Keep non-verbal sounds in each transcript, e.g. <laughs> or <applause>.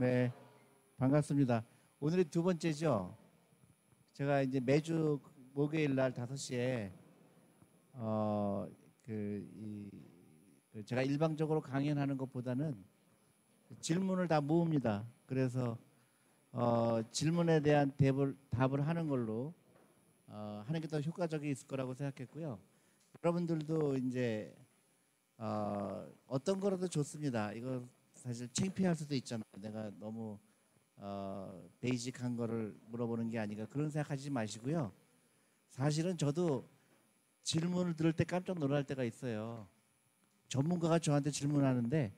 네, 반갑습니다. 오늘이 두 번째죠. 제가 이제 매주 목요일 날 5시에 어, 그, 이, 그 제가 일방적으로 강연하는 것보다는 질문을 다 모읍니다. 그래서 어, 질문에 대한 답을, 답을 하는 걸로 어, 하는 게 더 효과적이 있을 거라고 생각했고요. 여러분들도 이제 어, 어떤 거라도 좋습니다. 이거 사실 창피할 수도 있잖아요. 내가 너무 어, 베이직한 거를 물어보는 게 아닌가 그런 생각하지 마시고요. 사실은 저도 질문을 들을 때 깜짝 놀랄 때가 있어요. 전문가가 저한테 질문하는데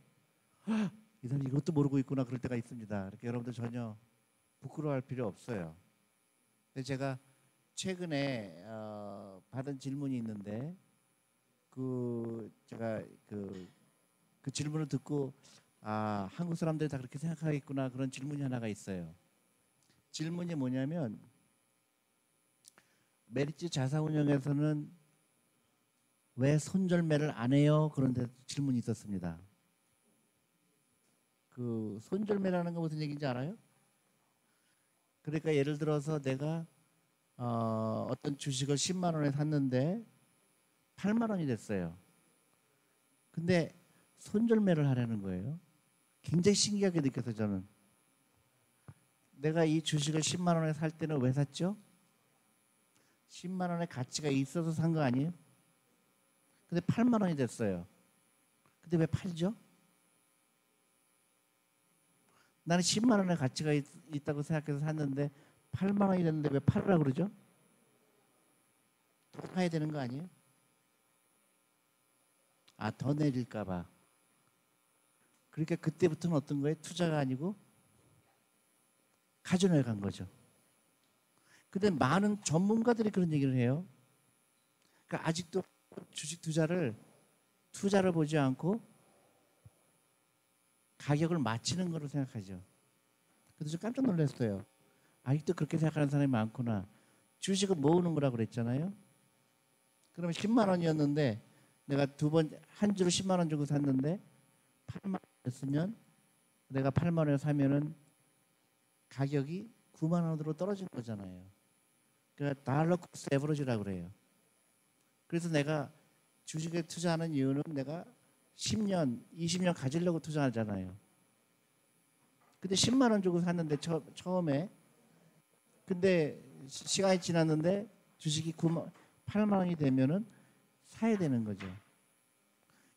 이 사람 이것도 모르고 있구나 그럴 때가 있습니다. 이렇게 여러분들 전혀 부끄러워할 필요 없어요. 근데 제가 최근에 어, 받은 질문이 있는데 그 제가 그, 그 질문을 듣고 아 한국 사람들이 다 그렇게 생각하겠구나 그런 질문이 하나가 있어요. 질문이 뭐냐면 메리츠 자산운용에서는 왜 손절매를 안 해요? 그런 데 질문이 있었습니다. 그 손절매라는 건 무슨 얘기인지 알아요? 그러니까 예를 들어서 내가 어, 어떤 주식을 10만 원에 샀는데 8만 원이 됐어요. 근데 손절매를 하라는 거예요. 굉장히 신기하게 느껴서 저는 내가 이 주식을 10만 원에 살 때는 왜 샀죠? 10만 원의 가치가 있어서 산 거 아니에요? 근데 8만 원이 됐어요. 근데 왜 팔죠? 나는 10만 원의 가치가 있, 다고 생각해서 샀는데 8만 원이 됐는데 왜 팔으라 그러죠? 더 사야 되는 거 아니에요? 아, 더 내릴까 봐. 그러니까 그때부터는 어떤 거예요? 투자가 아니고 카지노에 간 거죠. 근데 많은 전문가들이 그런 얘기를 해요. 그러니까 아직도 주식 투자를 투자를 보지 않고 가격을 맞히는 거로 생각하죠. 그래서 깜짝 놀랐어요. 아직도 그렇게 생각하는 사람이 많구나. 주식을 모으는 거라고 그랬잖아요. 그러면 10만 원이었는데 내가 두 번 한 주로 10만 원 주고 샀는데 8만 원이었으면 내가 8만 원에 사면은 가격이 9만 원으로 떨어진 거잖아요. 그러니까 달러 코스 에버리지라고 그래요. 그래서 내가 주식에 투자하는 이유는 내가 10년, 20년 가지려고 투자하잖아요. 근데 10만 원 주고 샀는데 처, 처음에 근데 시간이 지났는데 주식이 9만, 8만 원이 되면은 사야 되는 거죠.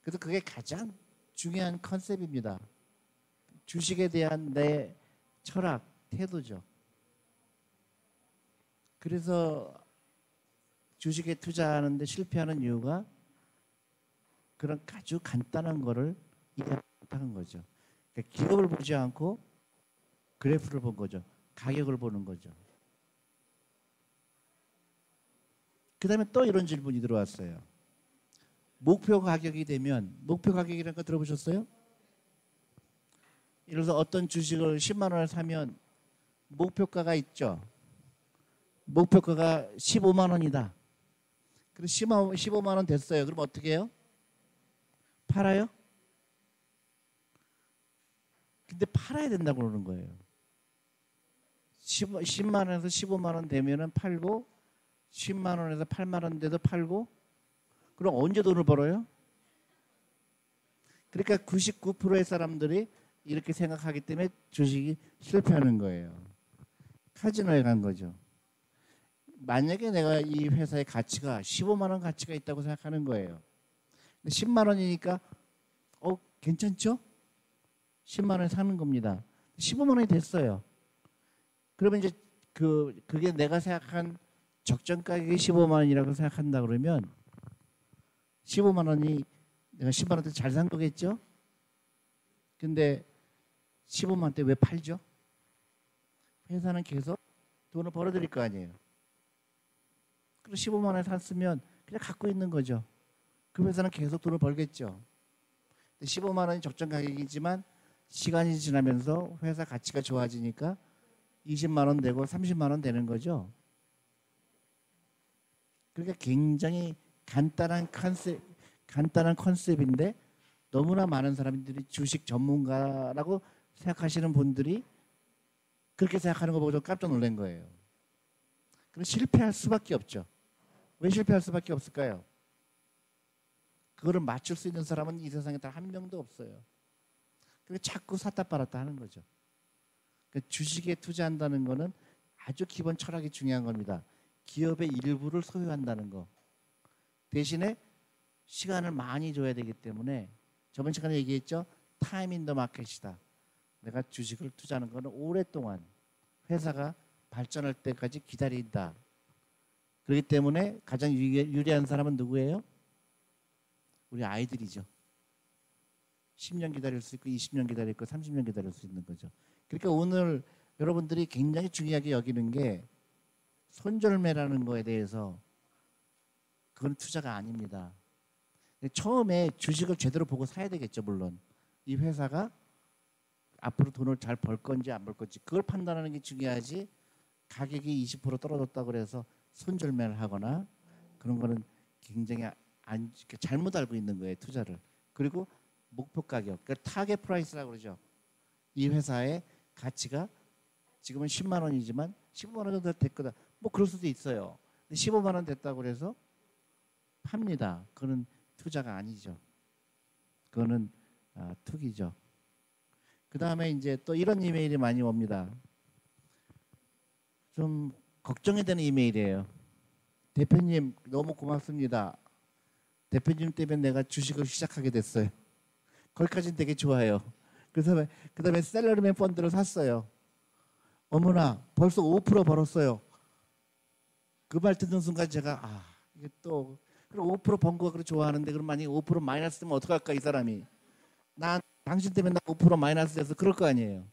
그래서 그게 가장 중요한 컨셉입니다. 주식에 대한 내 철학, 태도죠. 그래서 주식에 투자하는데 실패하는 이유가 그런 아주 간단한 거를 이해 못하는 거죠. 그러니까 기업을 보지 않고 그래프를 본 거죠. 가격을 보는 거죠. 그 다음에 또 이런 질문이 들어왔어요. 목표 가격이 되면, 목표 가격이라는 거 들어보셨어요? 예를 들어서 어떤 주식을 10만 원에 사면 목표가가 있죠. 목표가가 15만 원이다. 그럼 15만 원 됐어요. 그럼 어떻게 해요? 팔아요? 근데 팔아야 된다고 그러는 거예요. 10, 만 원에서 15만 원 되면은 팔고 10만 원에서 8만 원 돼도 팔고 그럼 언제 돈을 벌어요? 그러니까 99%의 사람들이 이렇게 생각하기 때문에 주식이 실패하는 거예요. 카지노에 간 거죠. 만약에 내가 이 회사의 가치가 15만 원 가치가 있다고 생각하는 거예요. 근데 10만 원이니까 어 괜찮죠? 10만 원에 사는 겁니다. 15만 원이 됐어요. 그러면 이제 그 그게 내가 생각한 적정 가격이 15만 원이라고 생각한다 그러면 15만 원이 내가 10만 원대 잘 산 거겠죠? 근데 15만 원대 왜 팔죠? 회사는 계속 돈을 벌어들일 거 아니에요. 그리고 15만 원에 샀으면 그냥 갖고 있는 거죠. 그 회사는 계속 돈을 벌겠죠. 15만 원이 적정 가격이지만 시간이 지나면서 회사 가치가 좋아지니까 20만 원 되고 30만 원 되는 거죠. 그러니까 굉장히 간단한 컨셉, 간단한 컨셉인데 너무나 많은 사람들이 주식 전문가라고 생각하시는 분들이 그렇게 생각하는 거 보고 좀 깜짝 놀란 거예요. 그럼 실패할 수밖에 없죠. 왜 실패할 수밖에 없을까요? 그거를 맞출 수 있는 사람은 이 세상에 단 한 명도 없어요. 그래서 자꾸 샀다 팔았다 하는 거죠. 그러니까 주식에 투자한다는 거는 아주 기본 철학이 중요한 겁니다. 기업의 일부를 소유한다는 거. 대신에 시간을 많이 줘야 되기 때문에 저번 시간에 얘기했죠. time in the market이다. 내가 주식을 투자하는 거는 오랫동안 회사가 발전할 때까지 기다린다. 그렇기 때문에 가장 유리한 사람은 누구예요? 우리 아이들이죠. 10년 기다릴 수 있고 20년 기다릴 거 30년 기다릴 수 있는 거죠. 그러니까 오늘 여러분들이 굉장히 중요하게 여기는 게 손절매라는 거에 대해서 그건 투자가 아닙니다. 처음에 주식을 제대로 보고 사야 되겠죠, 물론. 이 회사가 앞으로 돈을 잘 벌 건지 안 벌 건지 그걸 판단하는 게 중요하지. 가격이 20% 떨어졌다 그래서 손절매를 하거나 그런 거는 굉장히 안, 잘못 알고 있는 거예요, 투자를. 그리고 목표 가격, 그러니까 target price라고 그러죠. 이 회사의 가치가 지금은 10만 원이지만 15만 원 정도 될 거다. 뭐 그럴 수도 있어요. 근데 15만 원 됐다고 그래서 팝니다. 그거는 투자가 아니죠. 그거는 아, 투기죠. 그 다음에 이제 또 이런 이메일이 많이 옵니다. 좀 걱정이 되는 이메일이에요. 대표님 너무 고맙습니다. 대표님 때문에 내가 주식을 시작하게 됐어요. 거기까지는 되게 좋아요. 그다음에 그다음에 셀러리맨 펀드를 샀어요. 어머나 벌써 5% 벌었어요. 그 말 듣는 순간 제가 아 이게 또 그럼 5%번 거 그렇게 좋아하는데 그럼 만약에 5% 마이너스 되면 어떡할까 이 사람이 난 당신 때문에 나 5% 마이너스 돼서 그럴 거 아니에요.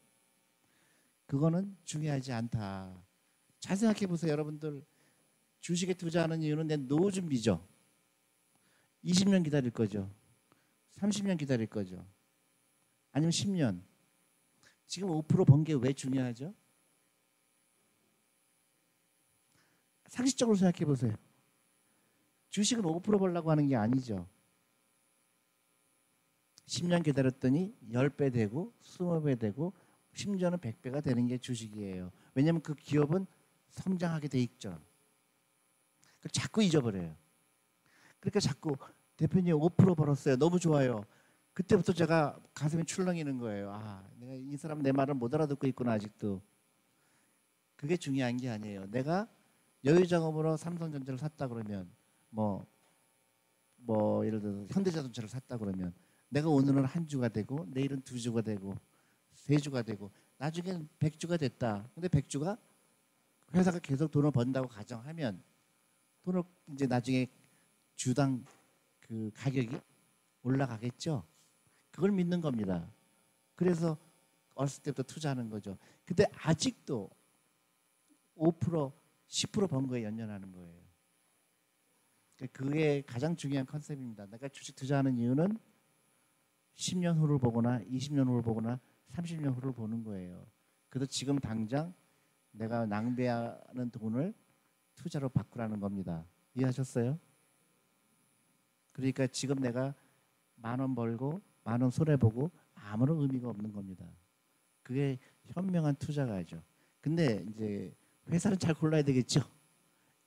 그거는 중요하지 않다. 잘 생각해 보세요 여러분들 주식에 투자하는 이유는 내 노후 준비죠. 20년 기다릴 거죠. 30년 기다릴 거죠. 아니면 10년. 지금 5%번 게 왜 중요하죠? 상식적으로 생각해 보세요. 주식은 5% 벌라고 하는 게 아니죠. 10년 기다렸더니 10배 되고 20배 되고 심지어는 100배가 되는 게 주식이에요. 왜냐하면 그 기업은 성장하게 돼 있죠. 자꾸 잊어버려요. 그러니까 자꾸 대표님 5% 벌었어요. 너무 좋아요. 그때부터 제가 가슴이 출렁이는 거예요. 아, 내가 이 사람 내 말을 못 알아듣고 있구나 아직도. 그게 중요한 게 아니에요. 내가 여유자금으로 삼성전자를 샀다 그러면 뭐뭐 뭐 예를 들어서 현대자동차를 샀다 그러면 내가 오늘은 한 주가 되고 내일은 두 주가 되고 세 주가 되고 나중에는 백 주가 됐다. 근데 백 주가 회사가 계속 돈을 번다고 가정하면 돈을 이제 나중에 주당 그 가격이 올라가겠죠. 그걸 믿는 겁니다. 그래서 어렸을 때부터 투자하는 거죠. 근데 아직도 5% 10%번 거에 연연하는 거예요. 그게 가장 중요한 컨셉입니다. 내가 주식 투자하는 이유는 10년 후를 보거나 20년 후를 보거나 30년 후를 보는 거예요. 그래서 지금 당장 내가 낭비하는 돈을 투자로 바꾸라는 겁니다. 이해하셨어요? 그러니까 지금 내가 만 원 벌고 만 원 손해 보고 아무런 의미가 없는 겁니다. 그게 현명한 투자가죠. 근데 이제 회사는 잘 골라야 되겠죠.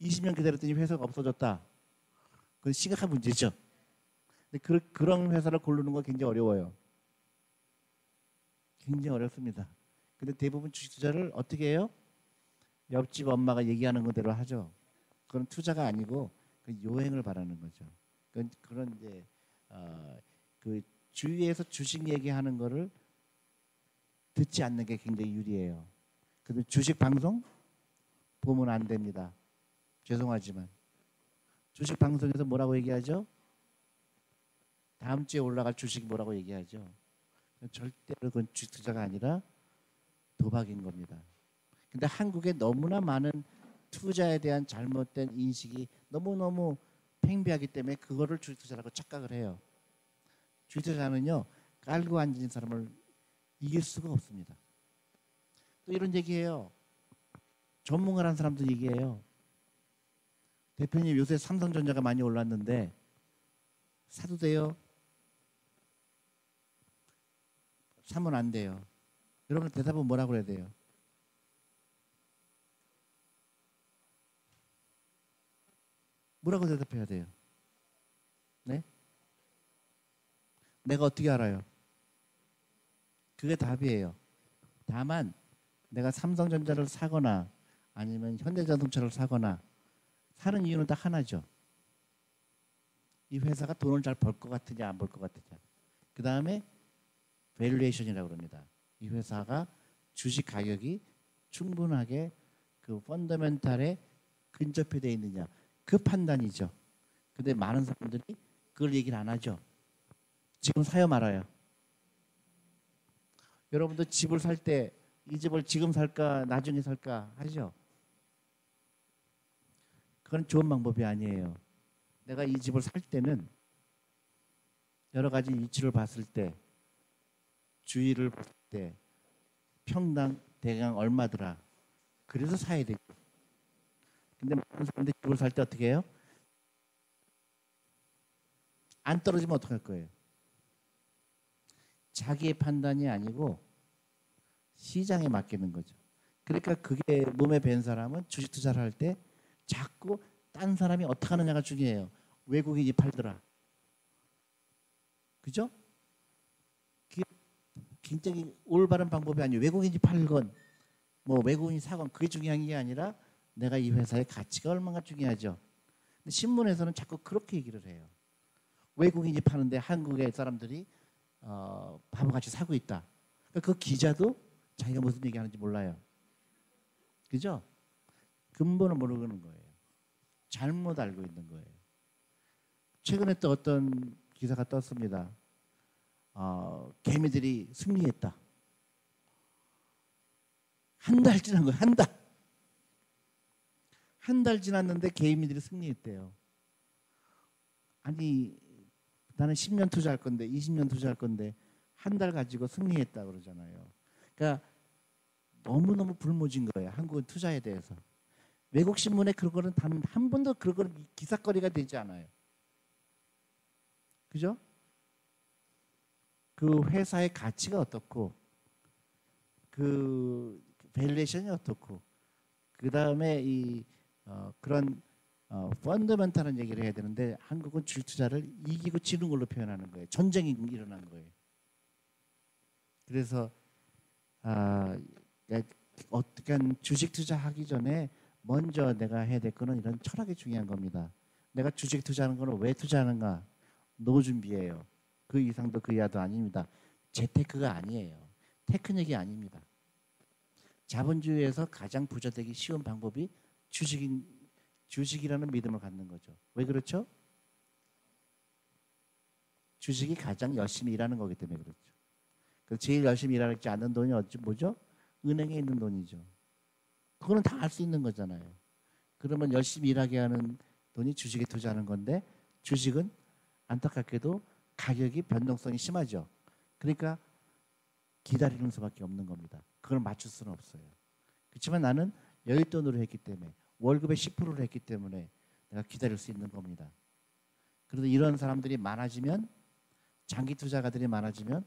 20년 기다렸더니 회사가 없어졌다. 그건 심각한 문제죠. 근데 그, 그런 회사를 고르는 건 굉장히 어려워요. 굉장히 어렵습니다. 근데 대부분 주식 투자를 어떻게 해요? 옆집 엄마가 얘기하는 그대로 하죠. 그건 투자가 아니고 그 요행을 바라는 거죠. 그런, 그런 이제 어, 그 주위에서 주식 얘기하는 거를 듣지 않는 게 굉장히 유리해요. 근데 주식 방송 보면 안 됩니다. 죄송하지만 주식 방송에서 뭐라고 얘기하죠? 다음 주에 올라갈 주식 뭐라고 얘기하죠? 절대로 그건 주식 투자가 아니라 도박인 겁니다. 근데 한국에 너무나 많은 투자에 대한 잘못된 인식이 너무너무 팽배하기 때문에 그거를 주식 투자라고 착각을 해요. 주식 투자는요 깔고 앉은 사람을 이길 수가 없습니다. 또 이런 얘기해요. 전문가라는 사람도 얘기해요. 대표님 요새 삼성전자가 많이 올랐는데 사도 돼요? 사면 안 돼요. 여러분 대답은 뭐라고 해야 돼요? 뭐라고 대답해야 돼요? 네? 내가 어떻게 알아요? 그게 답이에요. 다만 내가 삼성전자를 사거나 아니면 현대자동차를 사거나 사는 이유는 딱 하나죠. 이 회사가 돈을 잘 벌 것 같으냐 안 벌 것 같으냐. 그 다음에 valuation이라고 그럽니다. 이 회사가 주식 가격이 충분하게 그 펀더멘탈에 근접해 돼 있느냐 그 판단이죠. 근데 많은 사람들이 그걸 얘기를 안 하죠. 지금 사요 말아요. 여러분도 집을 살 때 이 집을 지금 살까 나중에 살까 하죠. 그건 좋은 방법이 아니에요. 내가 이 집을 살 때는 여러 가지 위치를 봤을 때 주위를 봤을 때 평당 대강 얼마더라. 그래서 사야 되죠. 근데 많은 사람들이 집을 살 때 어떻게 해요? 안 떨어지면 어떡할 거예요? 자기의 판단이 아니고 시장에 맡기는 거죠. 그러니까 그게 몸에 밴 사람은 주식 투자를 할 때 자꾸 딴 사람이 어떻게 하느냐가 중요해요. 외국인이 팔더라. 그죠? 굉장히 올바른 방법이 아니에요. 외국인이 팔건 뭐 외국인이 사건 그게 중요한 게 아니라 내가 이 회사의 가치가 얼마나 중요하죠. 근데 신문에서는 자꾸 그렇게 얘기를 해요. 외국인이 파는데 한국의 사람들이 어, 바보같이 사고 있다. 그러니까 그 기자도 자기가 무슨 얘기하는지 몰라요. 그죠? 근본을 모르는 거예요. 잘못 알고 있는 거예요. 최근에 또 어떤 기사가 떴습니다. 어, 개미들이 승리했다. 한 달 지난 거예요. 한 달. 한 달 지났는데 개미들이 승리했대요. 아니 나는 10년 투자할 건데 20년 투자할 건데 한 달 가지고 승리했다 그러잖아요. 그러니까 너무너무 불모진 거예요. 한국은 투자에 대해서. 외국 신문에 그런 거는 단 한 번도 그런 거는 기사거리가 되지 않아요. 그죠? 그 회사의 가치가 어떻고 그 valuation이 어떻고 그 다음에 이 어, 그런 어, fundamental한 얘기를 해야 되는데 한국은 주식 투자를 이기고 지는 걸로 표현하는 거예요. 전쟁이 일어난 거예요. 그래서 아, 어떻게 주식 투자하기 전에 먼저 내가 해야 될 거는 이런 철학이 중요한 겁니다. 내가 주식 투자하는 거는 왜 투자하는가? 노 준비예요. 그 이상도 그 이하도 아닙니다. 재테크가 아니에요. 테크닉이 아닙니다. 자본주의에서 가장 부자 되기 쉬운 방법이 주식인 주식이라는 믿음을 갖는 거죠. 왜 그렇죠? 주식이 가장 열심히 일하는 거기 때문에 그렇죠. 그 제일 열심히 일하지 않는 돈이 어찌 뭐죠? 은행에 있는 돈이죠. 그거는 다 알 수 있는 거잖아요. 그러면 열심히 일하게 하는 돈이 주식에 투자하는 건데 주식은 안타깝게도 가격이 변동성이 심하죠. 그러니까 기다리는 수밖에 없는 겁니다. 그걸 맞출 수는 없어요. 그렇지만 나는 여윳돈으로 했기 때문에 월급의 10%를 했기 때문에 내가 기다릴 수 있는 겁니다. 그래도 이런 사람들이 많아지면 장기 투자가들이 많아지면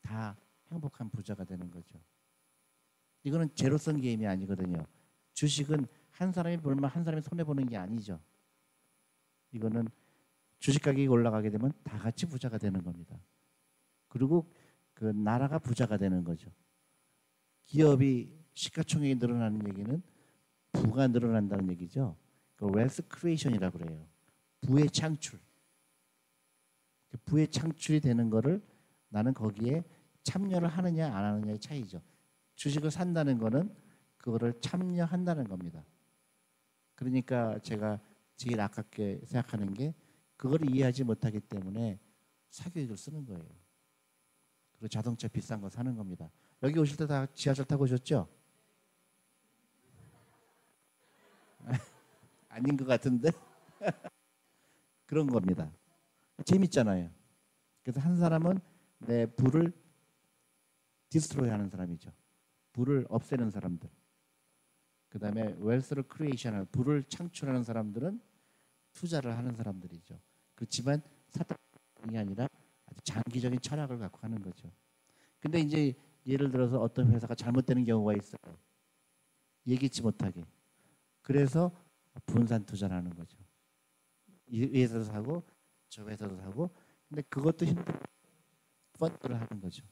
다 행복한 부자가 되는 거죠. 이거는 제로성 게임이 아니거든요. 주식은 한 사람이 벌면 한 사람이 손해 보는 게 아니죠. 이거는 주식 가격이 올라가게 되면 다 같이 부자가 되는 겁니다. 그리고 그 나라가 부자가 되는 거죠. 기업이 시가총액이 늘어나는 얘기는 부가 늘어난다는 얘기죠. 그 웨스 크리에이션이라고 그래요. 부의 창출. 그 부의 창출이 되는 거를 나는 거기에 참여를 하느냐 안 하느냐의 차이죠. 주식을 산다는 거는 그거를 참여한다는 겁니다. 그러니까 제가 제일 아깝게 생각하는 게 그걸 이해하지 못하기 때문에 사교육을 쓰는 거예요. 그리고 자동차 비싼 거 사는 겁니다. 여기 오실 때 다 지하철 타고 오셨죠? <laughs> 아닌 것 같은데 <laughs> 그런 겁니다. 재밌잖아요. 그래서 한 사람은 내 부를 destroy 하는 사람이죠. 부를 없애는 사람들. 그 다음에 wealth를 creation을 부를 창출하는 사람들은 투자를 하는 사람들이죠. 그렇지만 사탕이 아니라 아주 장기적인 철학을 갖고 하는 거죠. 근데 이제 예를 들어서 어떤 회사가 잘못되는 경우가 있어요. 예기치 못하게. 그래서 분산 투자를 하는 거죠. 이 회사도 사고 저 회사도 사고 근데 그것도 힘들 펀드를 하는 거죠.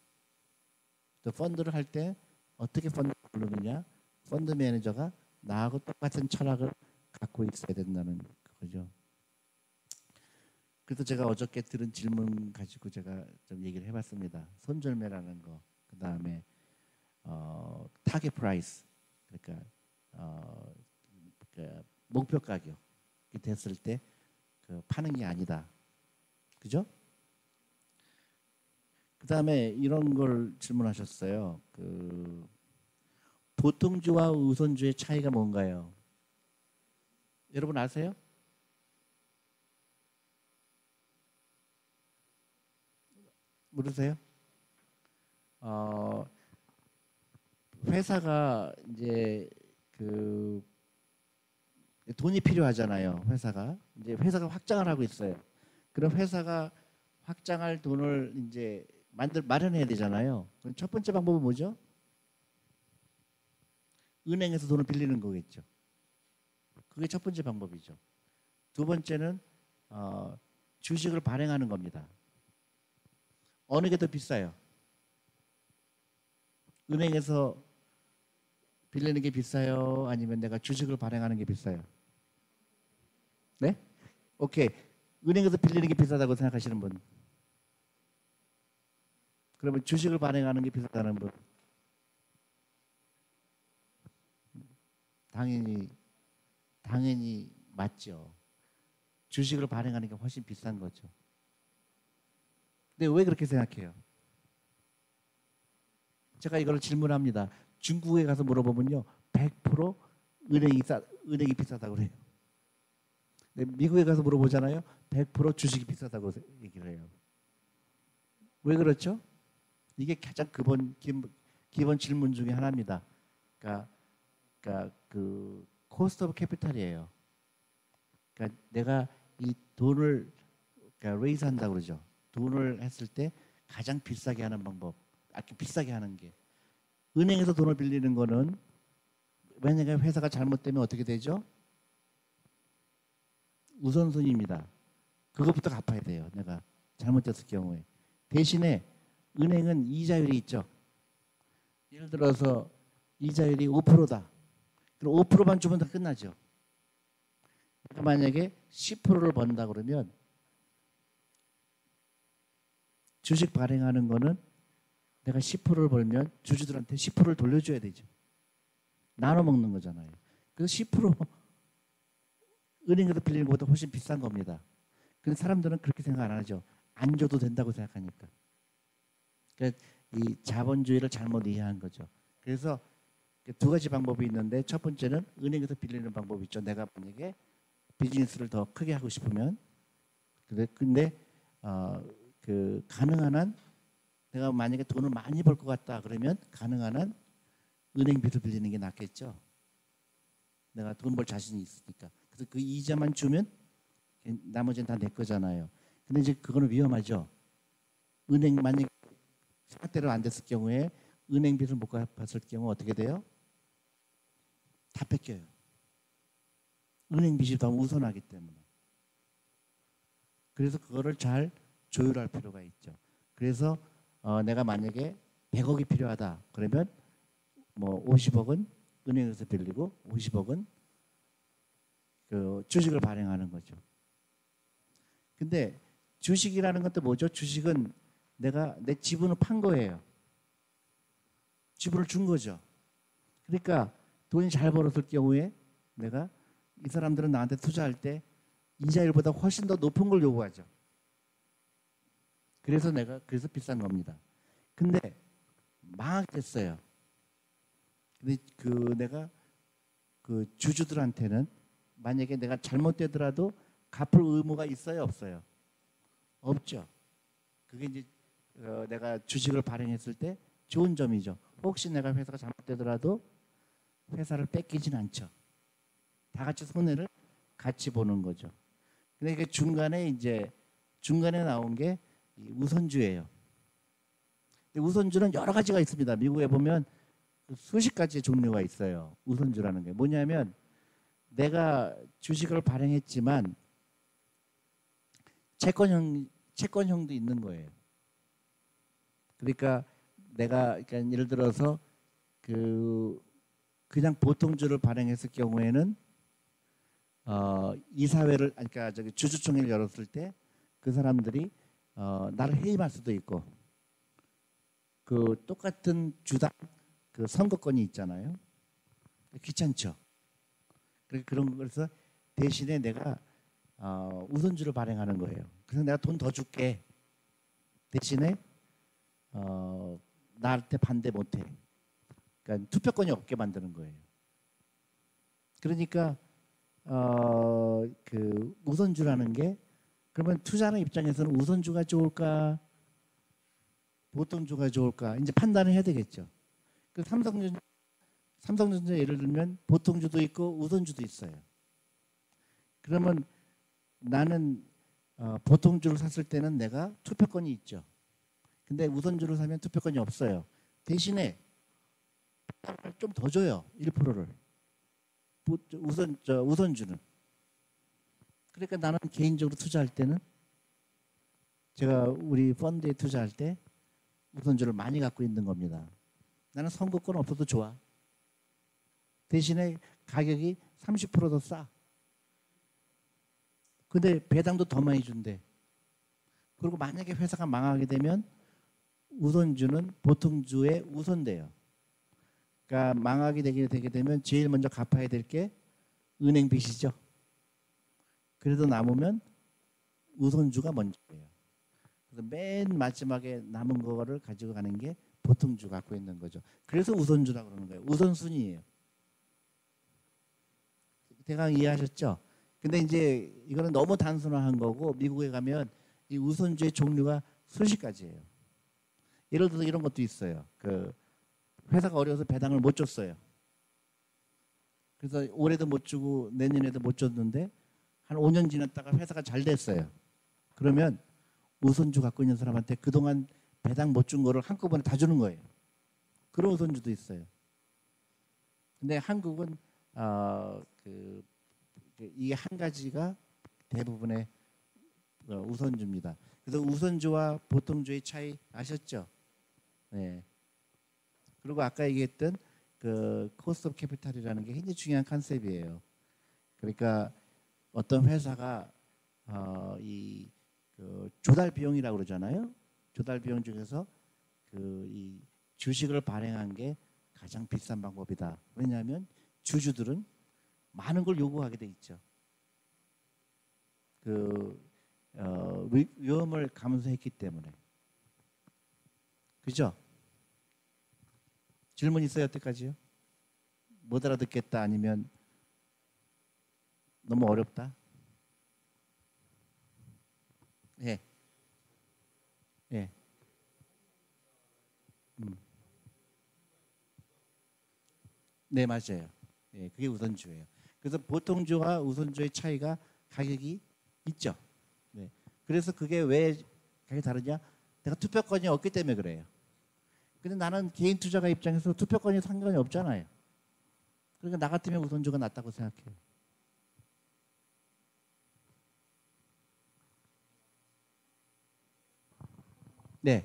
또 펀드를 할 때 어떻게 펀드를 고르느냐 펀드 매니저가 나하고 똑같은 철학을 갖고 있어야 된다는 거죠. 그래서 제가 어저께 들은 질문 가지고 제가 좀 얘기를 해봤습니다. 손절매라는 거, 그 다음에 어, target price, 그러니까 어, 그 목표 가격이 됐을 때 그 파는 게 아니다. 그죠? 그 다음에 이런 걸 질문하셨어요. 그 보통주와 우선주의 차이가 뭔가요? 여러분 아세요? 모르세요? 어, 회사가 이제 그 돈이 필요하잖아요. 회사가 이제 회사가 확장을 하고 있어요. 그럼 회사가 확장할 돈을 이제 만들 마련해야 되잖아요. 그럼 첫 번째 방법은 뭐죠? 은행에서 돈을 빌리는 거겠죠. 그게 첫 번째 방법이죠. 두 번째는 어, 주식을 발행하는 겁니다. 어느 게 더 비싸요? 은행에서 빌리는 게 비싸요? 아니면 내가 주식을 발행하는 게 비싸요? 네? 오케이. 은행에서 빌리는 게 비싸다고 생각하시는 분. 그러면 주식을 발행하는 게 비싸다는 분. 당연히 당연히 맞죠. 주식을 발행하는 게 훨씬 비싼 거죠. 근데 왜 그렇게 생각해요? 제가 이걸 질문합니다. 중국에 가서 물어보면요. 100% 은행이 싸, 은행이 비싸다고 그래요. 미국에 가서 물어보잖아요. 100% 주식이 비싸다고 얘기를 해요. 왜 그렇죠? 이게 가장 기본 기본 질문 중에 하나입니다. 그러니까, 그러니까 그 cost of capital이에요. 그러니까 내가 이 돈을 그러니까 raise 한다고 그러죠. 돈을 했을 때 가장 비싸게 하는 방법, 아주 비싸게 하는 게 은행에서 돈을 빌리는 거는 만약에 회사가 잘못되면 어떻게 되죠? 우선순위입니다. 그것부터 갚아야 돼요. 내가 잘못됐을 경우에 대신에 은행은 이자율이 있죠. 예를 들어서 이자율이 5%다. 그럼 5%만 주면 다 끝나죠. 만약에 10%를 번다 그러면 주식 발행하는 거는 내가 10%를 벌면 주주들한테 10%를 돌려줘야 되죠. 나눠 먹는 거잖아요. 그래서 10% 은행에서 빌리는 것보다 훨씬 비싼 겁니다. 근데 사람들은 그렇게 생각 안 하죠. 안 줘도 된다고 생각하니까. 그러니까 이 자본주의를 잘못 이해한 거죠. 그래서 두 가지 방법이 있는데 첫 번째는 은행에서 빌리는 방법이 있죠. 내가 만약에 비즈니스를 더 크게 하고 싶으면 근데 어, 그 가능한 한 내가 만약에 돈을 많이 벌 것 같다 그러면 가능한 한 은행비를 빌리는 게 낫겠죠. 내가 돈 벌 자신이 있으니까. 그래서 그 이자만 주면 나머지는 다 내 거잖아요. 근데 이제 그거는 위험하죠. 은행 만약 생각대로 안 됐을 경우에 은행비를 못 갚았을 경우 어떻게 돼요? 다 뺏겨요. 은행 빚이 더 우선하기 때문에. 그래서 그거를 잘 조율할 필요가 있죠. 그래서 어, 내가 만약에 100억이 필요하다. 그러면 뭐 50억은 은행에서 빌리고 50억은 그 주식을 발행하는 거죠. 근데 주식이라는 것도 뭐죠? 주식은 내가 내 지분을 판 거예요. 지분을 준 거죠. 그러니까 돈이 잘 벌었을 경우에 내가 이 사람들은 나한테 투자할 때 이자율보다 훨씬 더 높은 걸 요구하죠. 그래서 내가 그래서 비싼 겁니다. 근데 망하게 됐어요. 근데 그 내가 그 주주들한테는 만약에 내가 잘못되더라도 갚을 의무가 있어요, 없어요? 없죠. 그게 이제 어, 내가 주식을 발행했을 때 좋은 점이죠. 혹시 내가 회사가 잘못되더라도 회사를 뺏기진 않죠. 다 같이 손해를 같이 보는 거죠. 근데 그 중간에 이제 중간에 나온 게 우선주예요. 우선주는 여러 가지가 있습니다. 미국에 보면 그 수십 가지의 종류가 있어요. 우선주라는 게 뭐냐면 내가 주식을 발행했지만 채권형 채권형도 있는 거예요. 그러니까 내가 그러니까 예를 들어서 그 그냥 보통주를 발행했을 경우에는 어, 이사회를 그러니까 저기 주주총회를 열었을 때 그 사람들이 어, 나를 해임할 수도 있고 그 똑같은 주당 그 선거권이 있잖아요. 귀찮죠. 그래서 그런 그래서 대신에 내가 어, 우선주를 발행하는 거예요. 그래서 내가 돈 더 줄게. 대신에 어, 나한테 반대 못해. 그러니까 투표권이 없게 만드는 거예요. 그러니까 어, 그 우선주라는 게 그러면 투자하는 입장에서는 우선주가 좋을까 보통주가 좋을까 이제 판단을 해야 되겠죠. 그 삼성전자 삼성전자 예를 들면 보통주도 있고 우선주도 있어요. 그러면 나는 어, 보통주를 샀을 때는 내가 투표권이 있죠. 근데 우선주를 사면 투표권이 없어요. 대신에 좀 더 줘요. 1%를. 우선 저 우선주는. 그러니까 나는 개인적으로 투자할 때는 제가 우리 펀드에 투자할 때 우선주를 많이 갖고 있는 겁니다. 나는 선거권 없어도 좋아. 대신에 가격이 30%더 싸. 근데 배당도 더 많이 준대. 그리고 만약에 회사가 망하게 되면 우선주는 보통주에 우선돼요. 그러니까 망하게 되게, 되게 되면 제일 먼저 갚아야 될 게 은행 빚이죠. 그래도 남으면 우선주가 먼저예요. 그래서 맨 마지막에 남은 거를 가지고 가는 게 보통주 갖고 있는 거죠. 그래서 우선주라고 그러는 거예요. 우선순위예요. 대강 이해하셨죠? 근데 이제 이거는 너무 단순화한 거고 미국에 가면 이 우선주의 종류가 수십 가지예요. 예를 들어서 이런 것도 있어요. 그 회사가 어려워서 배당을 못 줬어요. 그래서 올해도 못 주고 내년에도 못 줬는데 한 5년 지났다가 회사가 잘 됐어요. 그러면 우선주 갖고 있는 사람한테 그동안 배당 못 준 거를 한꺼번에 다 주는 거예요. 그런 우선주도 있어요. 근데 한국은 어, 그, 이게 한 가지가 대부분의 어, 우선주입니다. 그래서 우선주와 보통주의 차이 아셨죠? 네. 그리고 아까 얘기했던 그 cost of capital이라는 게 굉장히 중요한 concept이에요. 그러니까 어떤 회사가 어, 이 그 조달 비용이라고 그러잖아요. 조달 비용 중에서 그 이 주식을 발행한 게 가장 비싼 방법이다. 왜냐하면 주주들은 많은 걸 요구하게 돼 있죠. 그 어, 위험을 감수했기 때문에 그죠? 질문 있어요 여태까지요? 못 알아듣겠다 아니면 너무 어렵다? 예. 예. 음. 네, 맞아요. 예, 그게 우선주예요. 그래서 보통주와 우선주의 차이가 가격이 있죠. 네. 그래서 그게 왜 가격이 다르냐? 내가 투표권이 없기 때문에 그래요. 근데 나는 개인 투자가 입장에서 투표권이 상관이 없잖아요. 그러니까 나 같으면 우선주가 낫다고 생각해요. 네.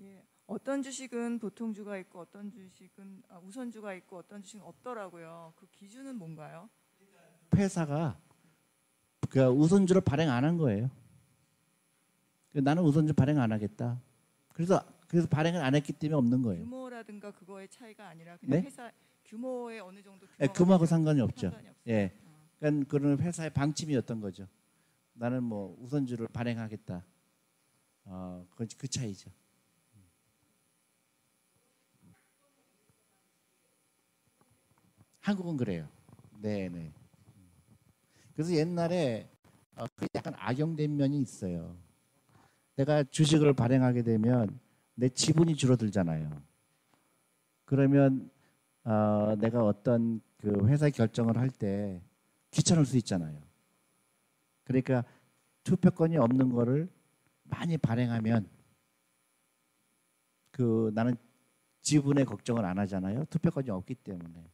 예, 어떤 주식은 보통주가 있고 어떤 주식은 아, 우선주가 있고 어떤 주식은 없더라고요. 그 기준은 뭔가요? 회사가 그 우선주를 발행 안 한 거예요. 나는 우선주 발행 안 하겠다. 그래서 그래서 발행을 안 했기 때문에 없는 거예요. 규모라든가 그거의 차이가 아니라 그냥 네? 회사 규모에 어느 정도 예, 규모하고 상관이 없죠. 상관이. 예, 그러니까 그런 회사의 방침이었던 거죠. 나는 뭐 우선주를 발행하겠다. 어, 그, 그 차이죠. 한국은 그래요. 네, 네. 그래서 옛날에 어, 그 약간 악용된 면이 있어요. 내가 주식을 발행하게 되면 내 지분이 줄어들잖아요. 그러면 어, 내가 어떤 그 회사 결정을 할 때 귀찮을 수 있잖아요. 그러니까 투표권이 없는 거를 많이 발행하면 그 나는 지분의 걱정을 안 하잖아요. 투표권이 없기 때문에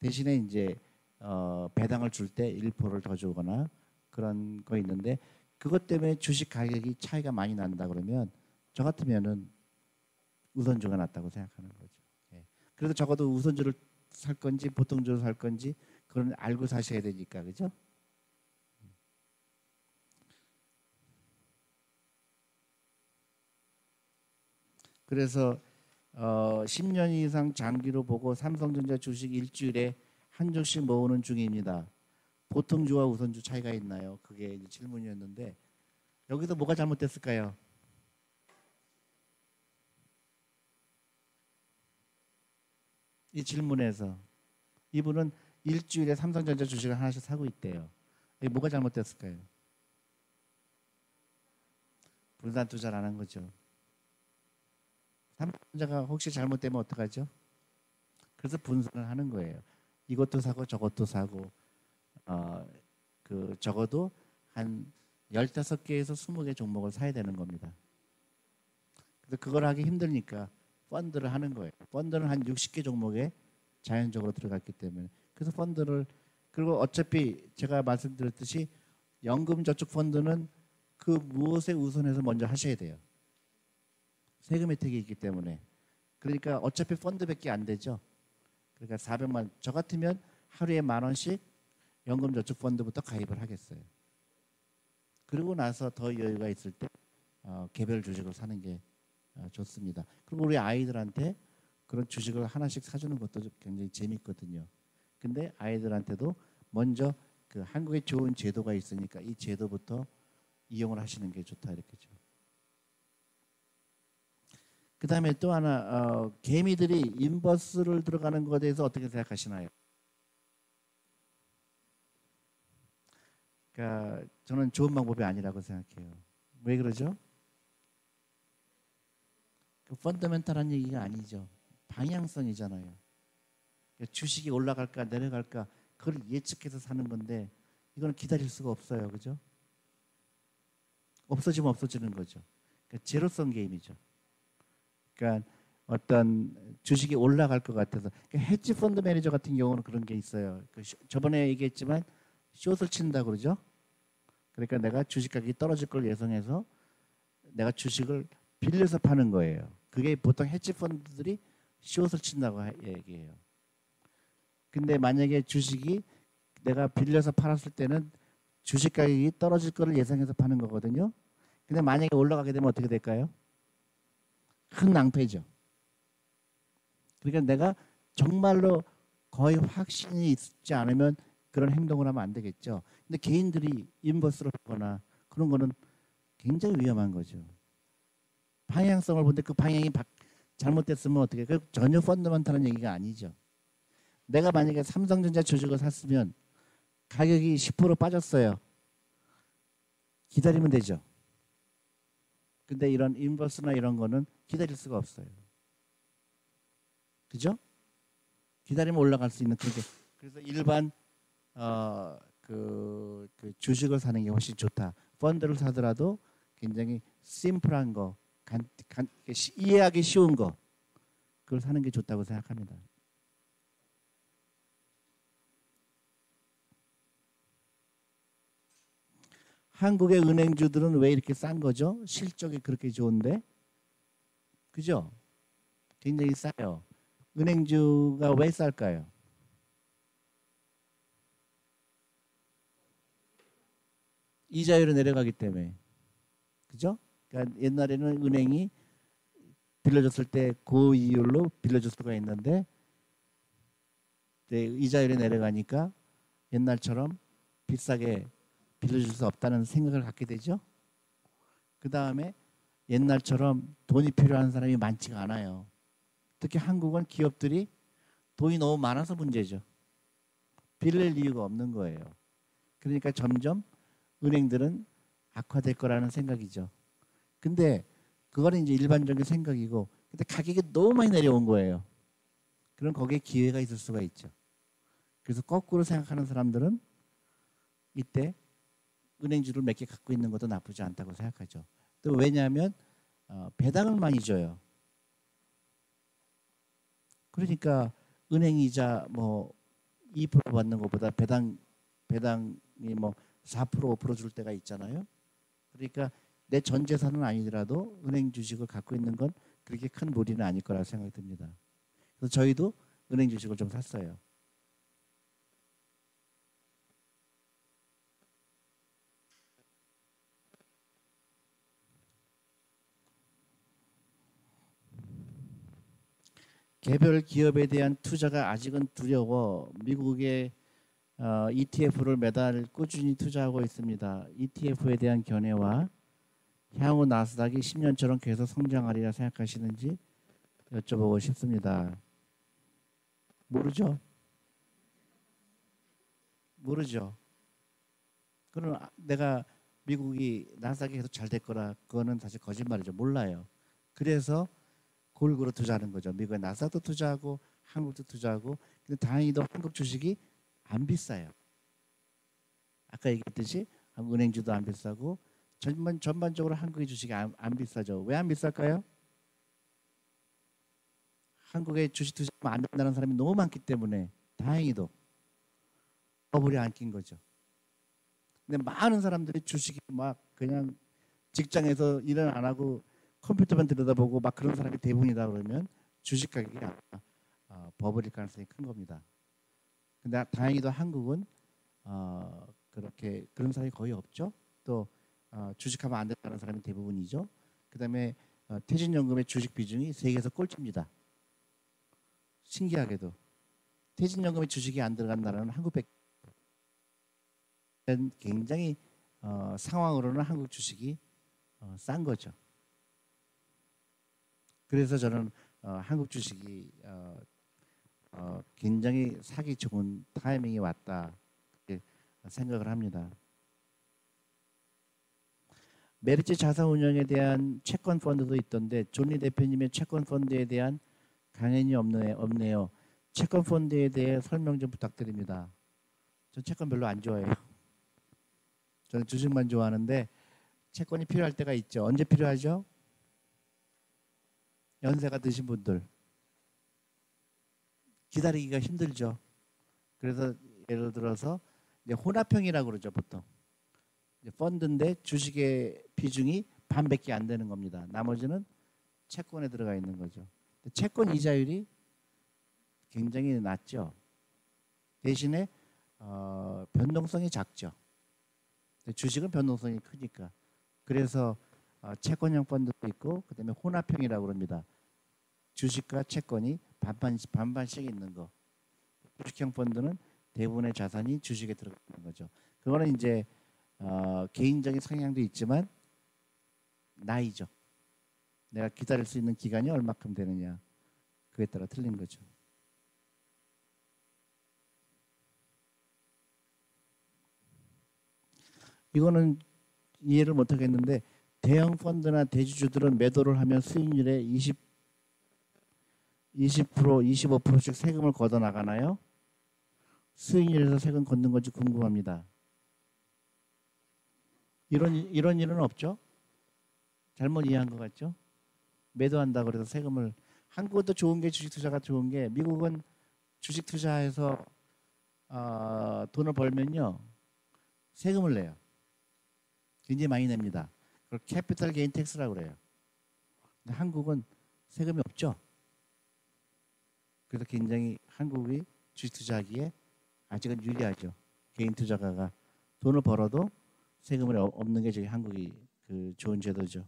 대신에 이제 어, 배당을 줄 때 1%를 더 주거나 그런 거 있는데 그것 때문에 주식 가격이 차이가 많이 난다 그러면 저 같으면은 우선주가 낫다고 생각하는 거죠. 예. 그래도 적어도 우선주를 살 건지 보통주를 살 건지 그건 알고 사셔야 되니까 그죠? 그래서 어, 10년 이상 장기로 보고 삼성전자 주식 일주일에 한 주씩 모으는 중입니다. 보통주와 우선주 차이가 있나요? 그게 질문이었는데 여기서 뭐가 잘못됐을까요? 이 질문에서 이분은 일주일에 삼성전자 주식을 하나씩 사고 있대요. 뭐가 잘못됐을까요? 분산 투자를 안 한 거죠. 삼성전자가 혹시 잘못되면 어떡하죠? 그래서 분산을 하는 거예요. 이것도 사고 저것도 사고 어, 그 적어도 한 15개에서 20개 종목을 사야 되는 겁니다. 그래서 그걸 하기 힘드니까 펀드를 하는 거예요. 펀드는 한 60개 종목에 자연적으로 들어갔기 때문에 그래서 펀드를 그리고 어차피 제가 말씀드렸듯이 연금 저축 펀드는 그 무엇에 우선해서 먼저 하셔야 돼요. 세금 혜택이 있기 때문에 그러니까 어차피 펀드밖에 안 되죠. 그러니까 400만 저 같으면 하루에 만 원씩 연금 저축 펀드부터 가입을 하겠어요. 그리고 나서 더 여유가 있을 때 어, 개별 주식을 사는 게 어, 좋습니다. 그리고 우리 아이들한테 그런 주식을 하나씩 사주는 것도 굉장히 재밌거든요. 근데 아이들한테도 먼저 그 한국에 좋은 제도가 있으니까 이 제도부터 이용을 하시는 게 좋다 이렇게죠. 그 다음에 또 하나 어, 개미들이 인버스를 들어가는 것에 대해서 어떻게 생각하시나요? 그러니까 저는 좋은 방법이 아니라고 생각해요. 왜 그러죠? 그 펀더멘탈한 얘기가 아니죠. 방향성이잖아요. 그러니까 주식이 올라갈까 내려갈까 그걸 예측해서 사는 건데 이거는 기다릴 수가 없어요. 그죠? 없어지면 없어지는 거죠. 그러니까 제로성 게임이죠. 그러니까 어떤 주식이 올라갈 것 같아서 그러니까 헤지 펀드 매니저 같은 경우는 그런 게 있어요. 그 저번에 얘기했지만 숏을 친다 그러죠. 그러니까 내가 주식 가격이 떨어질 걸 예상해서 내가 주식을 빌려서 파는 거예요. 그게 보통 헤지 펀드들이 숏을 친다고 얘기해요. 근데 만약에 주식이 내가 빌려서 팔았을 때는 주식 가격이 떨어질 거를 예상해서 파는 거거든요. 근데 만약에 올라가게 되면 어떻게 될까요? 큰 낭패죠. 그러니까 내가 정말로 거의 확신이 있지 않으면 그런 행동을 하면 안 되겠죠. 근데 개인들이 인버스를 하거나 그런 거는 굉장히 위험한 거죠. 방향성을 보는데 그 방향이 잘못됐으면 어떻게? 그 전혀 펀더먼탈한 얘기가 아니죠. 내가 만약에 삼성전자 주식을 샀으면 가격이 10% 빠졌어요. 기다리면 되죠. 근데 이런 인버스나 이런 거는 기다릴 수가 없어요. 그죠? 기다리면 올라갈 수 있는 그게 그래서 일반 어, 그, 그 주식을 사는 게 훨씬 좋다. 펀드를 사더라도 굉장히 심플한 거, 간, 간, 이해하기 쉬운 거 그걸 사는 게 좋다고 생각합니다. 한국의 은행주들은 왜 이렇게 싼 거죠? 실적이 그렇게 좋은데, 그죠? 굉장히 싸요. 은행주가 왜 쌀까요? 이자율이 내려가기 때문에, 그죠? 그러니까 옛날에는 은행이 빌려줬을 때 고이율로 빌려줄 수가 있는데 이자율이 내려가니까 옛날처럼 비싸게 빌려줄 수 없다는 생각을 갖게 되죠. 그 다음에 옛날처럼 돈이 필요한 사람이 많지가 않아요. 특히 한국은 기업들이 돈이 너무 많아서 문제죠. 빌릴 이유가 없는 거예요. 그러니까 점점 은행들은 악화될 거라는 생각이죠. 근데 그거는 이제 일반적인 생각이고 근데 가격이 너무 많이 내려온 거예요. 그럼 거기에 기회가 있을 수가 있죠. 그래서 거꾸로 생각하는 사람들은 이때 은행주를 몇 개 갖고 있는 것도 나쁘지 않다고 생각하죠. 또 왜냐하면 어, 배당을 많이 줘요. 그러니까 은행 이자 뭐 2% 받는 것보다 배당 배당이 뭐 4% 5%줄 때가 있잖아요. 그러니까 내 전 재산은 아니더라도 은행 주식을 갖고 있는 건 그렇게 큰 무리는 아닐 거라 생각이 듭니다. 그래서 저희도 은행 주식을 좀 샀어요. 개별 기업에 대한 투자가 아직은 두려워 미국의 어, ETF를 매달 꾸준히 투자하고 있습니다. ETF에 대한 견해와 향후 나스닥이 10년처럼 계속 성장하리라 생각하시는지 여쭤보고 싶습니다. 모르죠? 모르죠. 그럼 내가 미국이 나스닥이 계속 잘 될 거라 그거는 사실 거짓말이죠. 몰라요. 그래서 골고루 투자하는 거죠. 미국의 나스닥도 투자하고 한국도 투자하고 근데 다행히도 한국 주식이 안 비싸요. 아까 얘기했듯이 은행주도 안 비싸고 전반 전반적으로 한국의 주식이 안, 안 비싸죠. 왜 안 비쌀까요? 한국에 주식 투자하면 안 된다는 사람이 너무 많기 때문에 다행히도 버블이 안 낀 거죠. 근데 많은 사람들이 주식이 막 그냥 직장에서 일은 안 하고 컴퓨터만 들여다보고 막 그런 사람이 대부분이다 그러면 주식 가격이 어, 버블일 가능성이 큰 겁니다. 근데 다행히도 한국은 어, 그렇게 그런 사람이 거의 없죠. 또 어, 주식하면 안 된다는 사람이 대부분이죠. 그다음에 어, 퇴직연금의 주식 비중이 세계에서 꼴찌입니다. 신기하게도 퇴직연금의 주식이 안 들어간 나라는 한국밖에 굉장히 어, 상황으로는 한국 주식이 어, 싼 거죠. 그래서 저는 어, 한국 주식이 어, 어, 굉장히 사기 좋은 타이밍이 왔다 생각을 합니다. 메리츠 자산운용에 대한 채권 펀드도 있던데 존리 대표님의 채권 펀드에 대한 강연이 없네, 없네요. 채권 펀드에 대해 설명 좀 부탁드립니다. 전 채권 별로 안 좋아해요. 저는 주식만 좋아하는데 채권이 필요할 때가 있죠. 언제 필요하죠? 연세가 드신 분들 기다리기가 힘들죠. 그래서 예를 들어서 이제 혼합형이라고 그러죠 보통 펀드인데 주식의 비중이 반밖에 안 되는 겁니다. 나머지는 채권에 들어가 있는 거죠. 채권 이자율이 굉장히 낮죠. 대신에 어, 변동성이 작죠. 주식은 변동성이 크니까. 그래서 어, 채권형 펀드도 있고 그다음에 혼합형이라고 합니다. 주식과 채권이 반반씩 반반씩 있는 거. 주식형 펀드는 대부분의 자산이 주식에 들어가 있는 거죠. 그거는 이제 어, 개인적인 성향도 있지만 나이죠. 내가 기다릴 수 있는 기간이 얼마큼 되느냐 그에 따라 틀린 거죠. 이거는 이해를 못 하겠는데 대형 펀드나 대주주들은 매도를 하면 수익률의 20 20% 25%씩 세금을 걷어 나가나요? 수익률에서 세금 걷는 건지 궁금합니다. 이런 이런 일은 없죠? 잘못 이해한 것 같죠? 매도한다 그래서 세금을 한국도 좋은 게 주식 투자가 좋은 게 미국은 주식 투자해서 어, 돈을 벌면요 세금을 내요. 굉장히 많이 냅니다. 그걸 capital gain tax라고 그래요. 근데 한국은 세금이 없죠. 그래서 굉장히 한국이 주식 투자하기에 아직은 유리하죠. 개인 투자가가 돈을 벌어도 세금을 없는 게 저희 한국이 그 좋은 제도죠.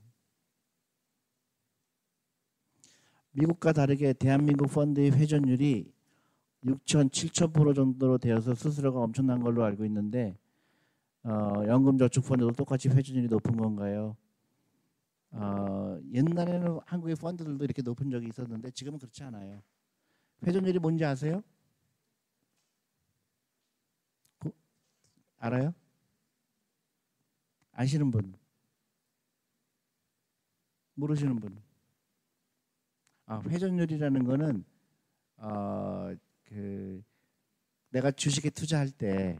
미국과 다르게 대한민국 펀드의 회전율이 6천, 7천 프로 정도로 되어서 스스로가 엄청난 걸로 알고 있는데 어, 연금저축펀드도 똑같이 회전율이 높은 건가요? 어, 옛날에는 한국의 펀드들도 이렇게 높은 적이 있었는데 지금은 그렇지 않아요. 회전율이 뭔지 아세요? 그, 알아요? 아시는 분? 모르시는 분? 아, 회전율이라는 거는 어, 그 내가 주식에 투자할 때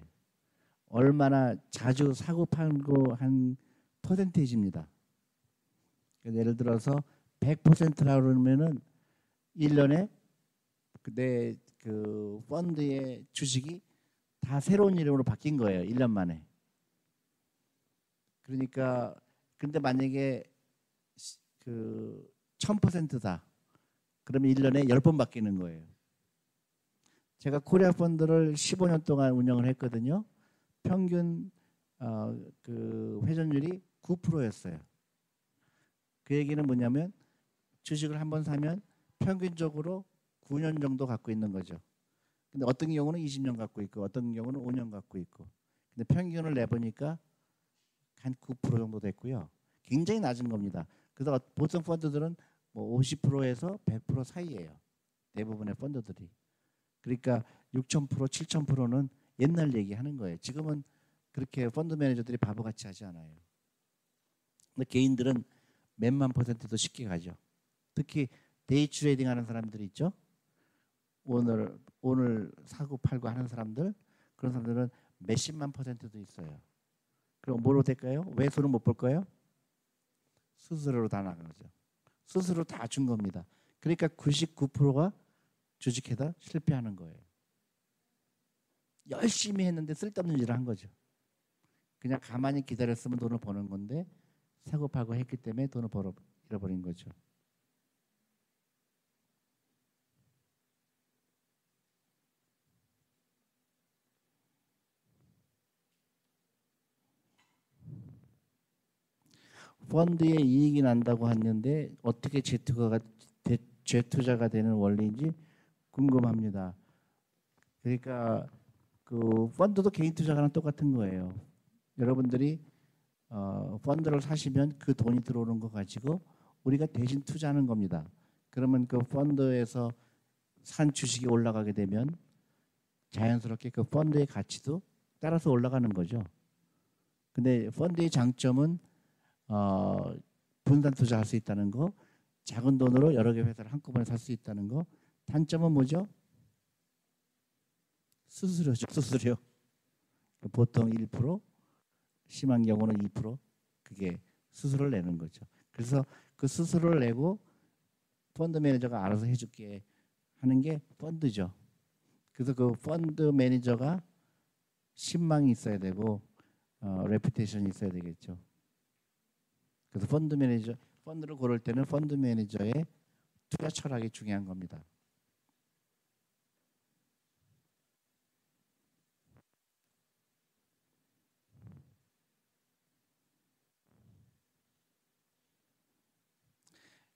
얼마나 자주 사고 팔고 한 퍼센테이지입니다. 그래서 예를 들어서 100%라 그러면은 1년에 내 그 펀드의 주식이 다 새로운 이름으로 바뀐 거예요. 1년 만에. 그러니까 근데 만약에 시- 그 1000%다. 그러면 1년에 10번 바뀌는 거예요. 제가 코리아 펀드를 15년 동안 운영을 했거든요. 평균 어, 그 회전율이 9%였어요. 그 얘기는 뭐냐면 주식을 한 번 사면 평균적으로 9년 정도 갖고 있는 거죠. 근데 어떤 경우는 20년 갖고 있고 어떤 경우는 5년 갖고 있고. 근데 평균을 내보니까 한 9% 정도 됐고요. 굉장히 낮은 겁니다. 그래서 보통 펀드들은 뭐 50%에서 100% 사이예요. 대부분의 펀드들이. 그러니까 6,000%, 7,000%는 옛날 얘기하는 거예요. 지금은 그렇게 펀드 매니저들이 바보같이 하지 않아요. 근데 개인들은 몇만 퍼센트도 쉽게 가죠. 특히 day trading 하는 사람들 있죠. 오늘 오늘 사고 팔고 하는 사람들 그런 사람들은 몇십만 퍼센트도 있어요. 그럼 뭐로 될까요? 왜 손을 못볼 거예요? 수수료로 다 나간 거죠. 수수료 다준 겁니다. 그러니까 99%가 주식회사 실패하는 거예요. 열심히 했는데 쓸데없는 일을 한 거죠. 그냥 가만히 기다렸으면 돈을 버는 건데 사고 팔고 했기 때문에 돈을 벌어 잃어버린 거죠. 펀드에 이익이 난다고 했는데 어떻게 재투자가 대- 재투자가 되는 원리인지 궁금합니다. 그러니까 그 펀드도 개인 투자가랑 똑같은 거예요. 여러분들이 어, 펀드를 사시면 그 돈이 들어오는 거 가지고 우리가 대신 투자하는 겁니다. 그러면 그 펀드에서 산 주식이 올라가게 되면 자연스럽게 그 펀드의 가치도 따라서 올라가는 거죠. 근데 펀드의 장점은 어, 분산 투자할 수 있다는 거, 작은 돈으로 여러 개 회사를 한꺼번에 살 수 있다는 거. 단점은 뭐죠? 수수료죠, 수수료. 보통 1%, 심한 경우는 2% 그게 수수료를 내는 거죠. 그래서 그 수수료를 내고 펀드 매니저가 알아서 해줄게 하는 게 펀드죠. 그래서 그 펀드 매니저가 신망이 있어야 되고 어, reputation이 있어야 되겠죠. 그래서 펀드 매니저 펀드를 고를 때는 펀드 매니저의 투자 철학이 중요한 겁니다.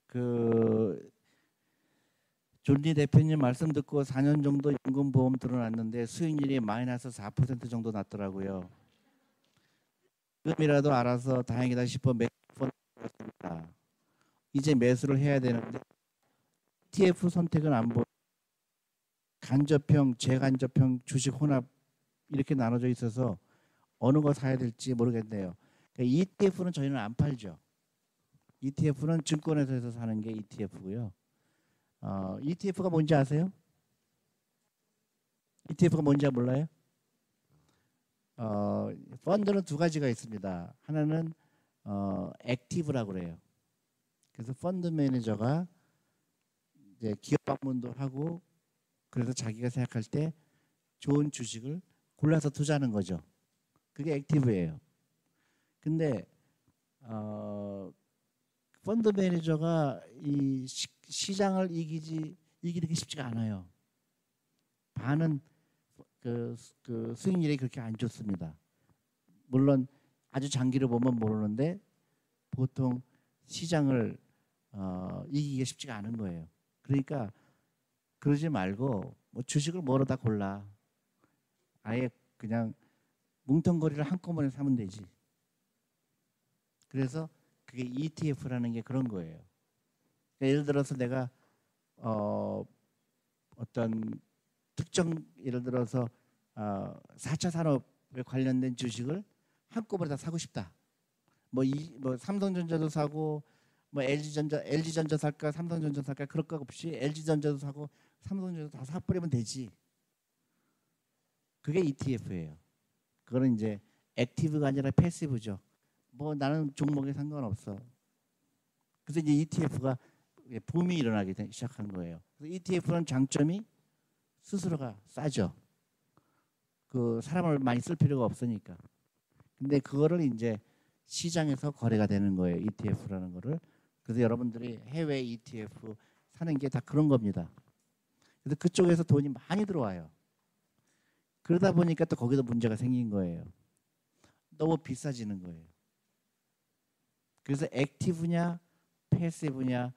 그 존리 대표님 말씀 듣고 4년 정도 연금 보험 들어놨는데 수익률이 마이너스 4% 정도 났더라고요. 지금이라도 알아서 다행이다 싶어 매 수했습니다. 이제 매수를 해야 되는데 ETF 선택은 안 보. 간접형, 재간접형, 주식 혼합 이렇게 나눠져 있어서 어느 거 사야 될지 모르겠네요. 그러니까 ETF는 저희는 안 팔죠. ETF는 증권회사에서 사는 게 ETF고요. 어, ETF가 뭔지 아세요? ETF가 뭔지 몰라요? 어, 펀드는 두 가지가 있습니다. 하나는 어, active라고 그래요. 그래서 펀드 매니저가 이제 기업 방문도 하고 그래서 자기가 생각할 때 좋은 주식을 골라서 투자하는 거죠. 그게 active예요. 근데 어, 펀드 매니저가 이 시, 시장을 이기지 이기는 게 쉽지가 않아요. 반은 그, 그 수익률이 그렇게 안 좋습니다. 물론 아주 장기로 보면 모르는데 보통 시장을 어, 이기기가 쉽지가 않은 거예요. 그러니까 그러지 말고 뭐 주식을 뭐로 다 골라. 아예 그냥 뭉텅거리를 한꺼번에 사면 되지. 그래서 그게 ETF라는 게 그런 거예요. 그러니까 예를 들어서 내가 어, 어떤 특정 예를 들어서 어, 4차 산업에 관련된 주식을 한꺼번에 다 사고 싶다. 뭐, 이, 뭐 삼성전자도 사고 뭐 LG전자 LG전자 살까 삼성전자 살까 그럴 거 없이 LG전자도 사고 삼성전자도 다 사버리면 되지. 그게 ETF예요. 그거는 이제 액티브가 아니라 패시브죠. 뭐 나는 종목에 상관없어. 그래서 이제 ETF가 붐이 일어나기 되- 시작한 거예요. ETF는 장점이 스스로가 싸죠. 그 사람을 많이 쓸 필요가 없으니까. 근데 그거를 이제 시장에서 거래가 되는 거예요. ETF라는 거를. 그래서 여러분들이 해외 ETF 사는 게 다 그런 겁니다. 그래서 그쪽에서 돈이 많이 들어와요. 그러다 보니까 또 거기서 문제가 생긴 거예요. 너무 비싸지는 거예요. 그래서 액티브냐 패시브냐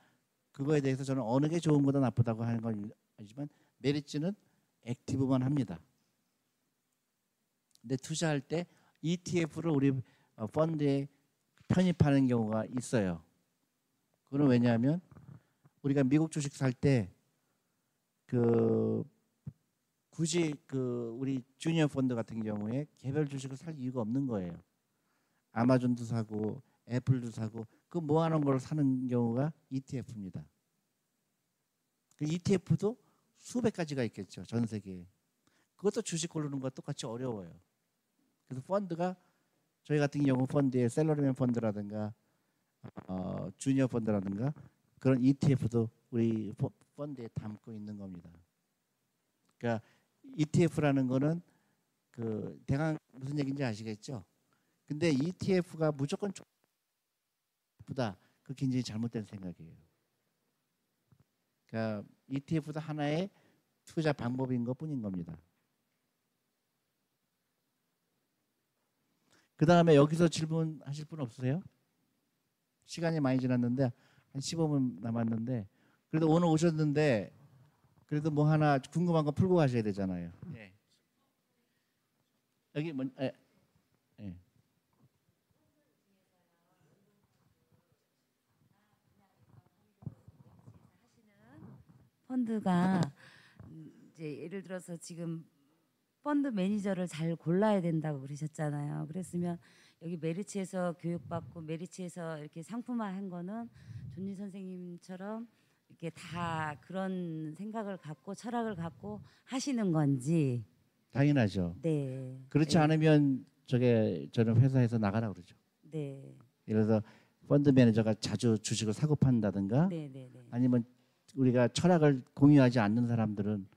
그거에 대해서 저는 어느 게 좋은 거다 나쁘다고 하는 건 아니지만 메리츠는 액티브만 합니다. 근데 투자할 때 ETF를 우리 어, 펀드에 편입하는 경우가 있어요. 그건 왜냐하면 우리가 미국 주식 살 때 그 굳이 그 우리 주니어 펀드 같은 경우에 개별 주식을 살 이유가 없는 거예요. 아마존도 사고 애플도 사고 그 모아놓은 걸 사는 경우가 ETF입니다. 그 ETF도 수백 가지가 있겠죠 전 세계에. 그것도 주식 고르는 거 똑같이 어려워요. 그래서 펀드가 저희 같은 경우 펀드에 셀러리맨 펀드라든가 어, 주니어 펀드라든가 그런 ETF도 우리 포- 펀드에 담고 있는 겁니다. 그러니까 ETF라는 거는 그 대강 무슨 얘기인지 아시겠죠? 근데 ETF가 무조건 좋다. 그 굉장히 잘못된 생각이에요. 그러니까 ETF도 하나의 투자 방법인 것뿐인 겁니다. 그 다음에 여기서 질문하실 분 없으세요? 시간이 많이 지났는데 한 15분 남았는데 그래도 오늘 오셨는데 그래도 뭐 하나 궁금한 거 풀고 가셔야 되잖아요. 예. 여기 뭐 예. 예. 펀드가 음, 이제 예를 들어서 지금 펀드 매니저를 잘 골라야 된다고 그러셨잖아요. 그랬으면 여기 메리츠에서 교육받고 메리츠에서 이렇게 상품화한 거는 존니 선생님처럼 이렇게 다 그런 생각을 갖고 철학을 갖고 하시는 건지 당연하죠. 네 그렇지 네. 않으면 저게 저는 회사에서 나가라 그러죠. 네 예를 펀드 매니저가 자주 주식을 사고 판다든가 네, 네, 네. 아니면 우리가 철학을 공유하지 않는 사람들은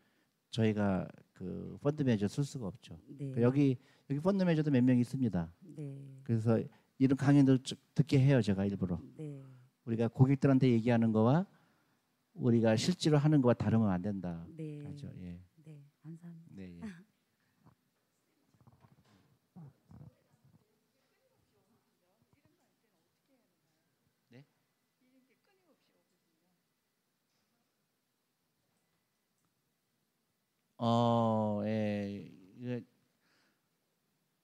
저희가 그 펀드 매니저 쓸 수가 없죠. 네. 그 여기 여기 펀드 매니저도 몇 명 있습니다. 네. 그래서 이런 강연도 쭉 듣게 해요 제가 일부러 네. 우리가 고객들한테 얘기하는 거와 우리가 실제로 하는 거와 다르면 안 된다. 네. 하죠. 예. 네. 감사합니다. 네. 예. 네? 어, 예.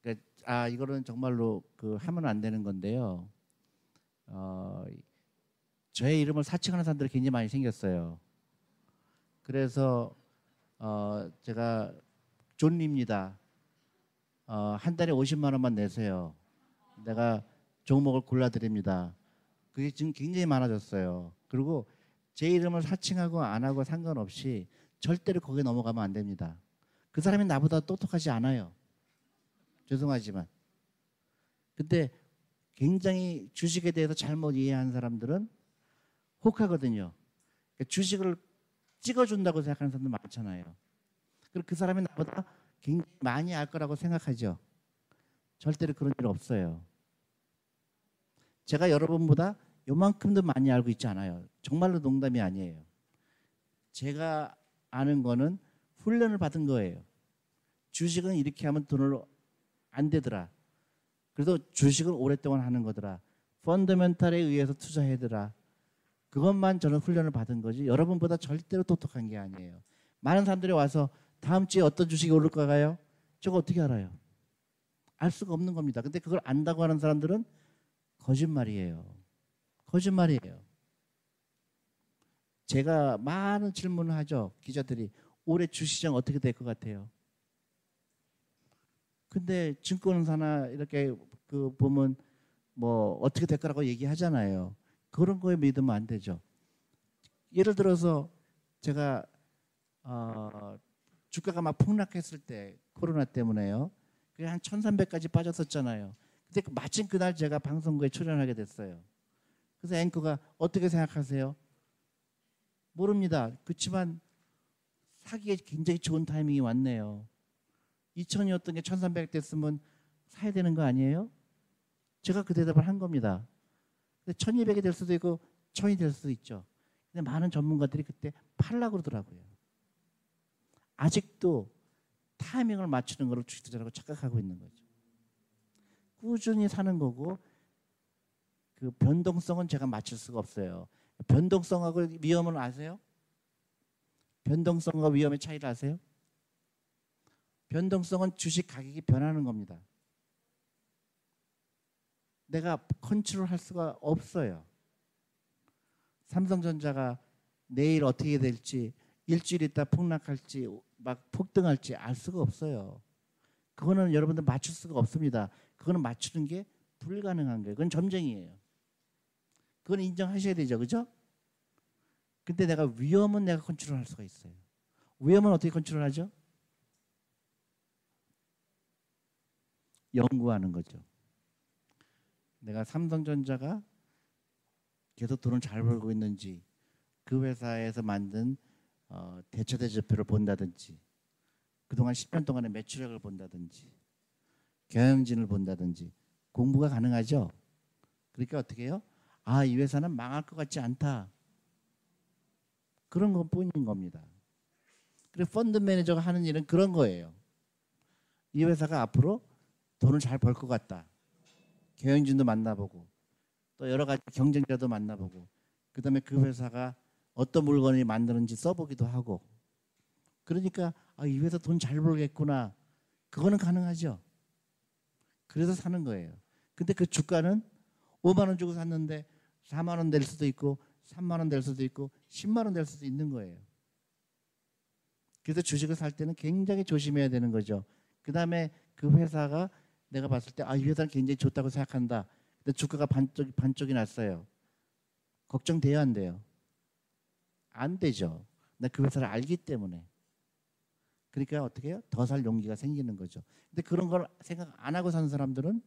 그, 아, 이거는 정말로 그 하면 안 되는 건데요. 어, 저의 이름을 사칭하는 사람들이 굉장히 많이 생겼어요. 그래서 어, 제가 존리입니다. 어, 한 달에 50만 원만 내세요. 내가 종목을 골라드립니다. 그게 지금 굉장히 많아졌어요. 그리고 제 이름을 사칭하고 안 하고 상관없이 절대로 거기에 넘어가면 안 됩니다. 그 사람이 나보다 똑똑하지 않아요. 죄송하지만. 근데 굉장히 주식에 대해서 잘못 이해한 사람들은 혹하거든요. 그러니까 주식을 찍어준다고 생각하는 사람들 많잖아요. 그리고 그 사람이 나보다 굉장히 많이 알 거라고 생각하죠. 절대로 그런 일 없어요. 제가 여러분보다 요만큼도 많이 알고 있지 않아요. 정말로 농담이 아니에요. 제가 아는 거는 훈련을 받은 거예요. 주식은 이렇게 하면 돈을 안 되더라. 그래도 주식을 오랫동안 하는 거더라. 펀더멘탈에 의해서 투자해더라. 그것만 저는 훈련을 받은 거지 여러분보다 절대로 똑똑한 게 아니에요. 많은 사람들이 와서 다음 주에 어떤 주식이 오를까요? 저거 어떻게 알아요? 알 수가 없는 겁니다. 근데 그걸 안다고 하는 사람들은 거짓말이에요. 거짓말이에요. 제가 많은 질문을 하죠. 기자들이 올해 주시장 어떻게 될 것 같아요? 근데 증권사나 이렇게 그 보면 뭐 어떻게 될 거라고 얘기하잖아요. 그런 거에 믿으면 안 되죠. 예를 들어서 제가 어, 주가가 막 폭락했을 때 코로나 때문에요. 그게 한 1300까지 빠졌었잖아요. 근데 그 마침 그날 제가 방송국에 출연하게 됐어요. 그래서 앵커가 어떻게 생각하세요? 모릅니다. 그렇지만 사기에 굉장히 좋은 타이밍이 왔네요. 2000이었던 게 1300 됐으면 사야 되는 거 아니에요? 제가 그 대답을 한 겁니다. 근데 1200이 될 수도 있고 1000이 될 수도 있죠. 근데 많은 전문가들이 그때 팔라고 그러더라고요. 아직도 타이밍을 맞추는 걸 주식 투자라고 착각하고 있는 거죠. 꾸준히 사는 거고 그 변동성은 제가 맞출 수가 없어요. 변동성하고 위험은 아세요? 변동성과 위험의 차이를 아세요? 변동성은 주식 가격이 변하는 겁니다. 내가 컨트롤 할 수가 없어요. 삼성전자가 내일 어떻게 될지 일주일 있다 폭락할지 막 폭등할지 알 수가 없어요. 그거는 여러분들 맞출 수가 없습니다. 그거는 맞추는 게 불가능한 거예요. 그건 점쟁이에요. 그건 인정하셔야 되죠. 그죠? 근데 내가 위험은 내가 컨트롤할 수가 있어요. 위험은 어떻게 컨트롤하죠? 연구하는 거죠. 내가 삼성전자가 계속 돈을 잘 벌고 있는지 그 회사에서 만든 어, 대차 대조표를 본다든지 그동안 10년 동안의 매출액을 본다든지 경영진을 본다든지 공부가 가능하죠. 그러니까 어떻게 해요? 아, 이 회사는 망할 것 같지 않다. 그런 것 뿐인 겁니다. 그리고 펀드 매니저가 하는 일은 그런 거예요. 이 회사가 앞으로 돈을 잘 벌 것 같다. 경영진도 만나보고 또 여러 가지 경쟁자도 만나보고 그다음에 그 회사가 어떤 물건을 만드는지 써보기도 하고 그러니까 아, 이 회사 돈 잘 벌겠구나 그거는 가능하죠. 그래서 사는 거예요. 근데 그 주가는 5만 원 주고 샀는데 4만 원 될 수도 있고 3만 원 될 수도 있고 10만 원 될 수도 있는 거예요. 그래서 주식을 살 때는 굉장히 조심해야 되는 거죠. 그다음에 그 회사가 내가 봤을 때 아 이 회사는 굉장히 좋다고 생각한다. 근데 주가가 반쪽 반쪽이 났어요. 걱정돼야 안 돼요. 안 되죠. 나 그 회사를 알기 때문에. 그러니까 어떻게 해요? 더 살 용기가 생기는 거죠. 근데 그런 걸 생각 안 하고 사는 사람들은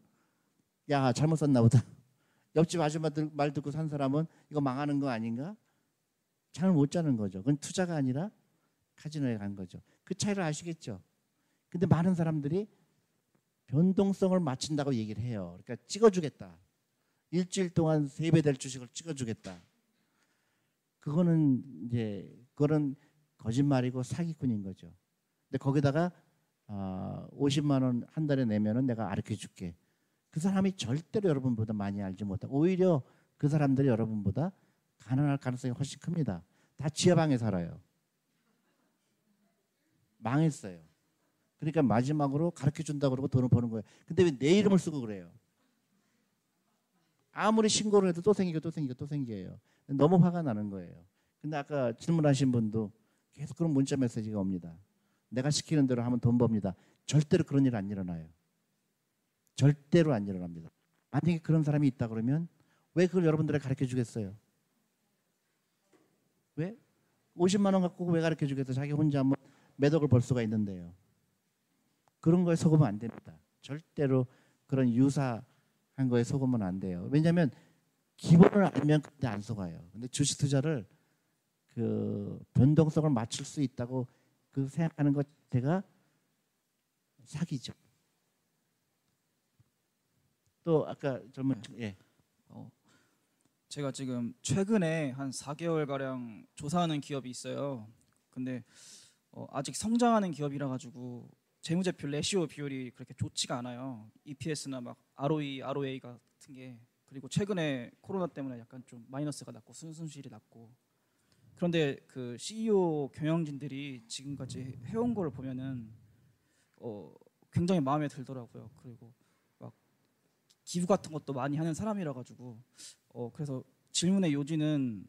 야 잘못 샀나 보다. 옆집 아줌마 말 듣고 산 사람은 이거 망하는 거 아닌가? 잠을 못 자는 거죠. 그건 투자가 아니라 카지노에 간 거죠. 그 차이를 아시겠죠? 근데 많은 사람들이 변동성을 맞춘다고 얘기를 해요. 그러니까 찍어주겠다. 일주일 동안 세 배 될 주식을 찍어주겠다. 그거는 이제 그거는 거짓말이고 사기꾼인 거죠. 근데 거기다가 어, 50만 원 한 달에 내면은 내가 가르쳐 줄게. 그 사람이 절대로 여러분보다 많이 알지 못하고 오히려 그 사람들이 여러분보다 가난할 가능성이 훨씬 큽니다. 다 지하방에 살아요. 망했어요. 그러니까 마지막으로 가르쳐 준다 그러고 돈을 버는 거예요. 근데 왜 내 이름을 쓰고 그래요? 아무리 신고를 해도 또 생기고 또 생기고 또 생겨요. 너무 화가 나는 거예요. 근데 아까 질문하신 분도 계속 그런 문자 메시지가 옵니다. 내가 시키는 대로 하면 돈 법니다. 절대로 그런 일 안 일어나요. 절대로 안 일어납니다. 만약에 그런 사람이 있다 그러면 왜 그걸 여러분들에게 가르쳐 주겠어요? 왜? 50만 원 갖고 왜 가르쳐 주겠어? 자기 혼자 한번 매덕을 벌 수가 있는데요. 그런 거에 속으면 안 됩니다. 절대로 그런 유사한 거에 속으면 안 돼요. 왜냐하면 기본을 알면 그때 안 속아요. 근데 주식 투자를 그 변동성을 맞출 수 있다고 그 생각하는 것 제가 사기죠. 또 아까 젊은 예. 어, 제가 지금 최근에 한 4개월 가량 조사하는 기업이 있어요. 근데 어, 아직 성장하는 기업이라 가지고 재무제표 레시오 비율이 그렇게 좋지가 않아요. EPS나 막 ROE, ROA 같은 게 그리고 최근에 코로나 때문에 약간 좀 마이너스가 났고 순순실이 났고 그런데 그 CEO 경영진들이 지금까지 해온 걸 보면은 어, 굉장히 마음에 들더라고요. 그리고 막 기부 같은 것도 많이 하는 사람이라 가지고 어, 그래서 질문의 요지는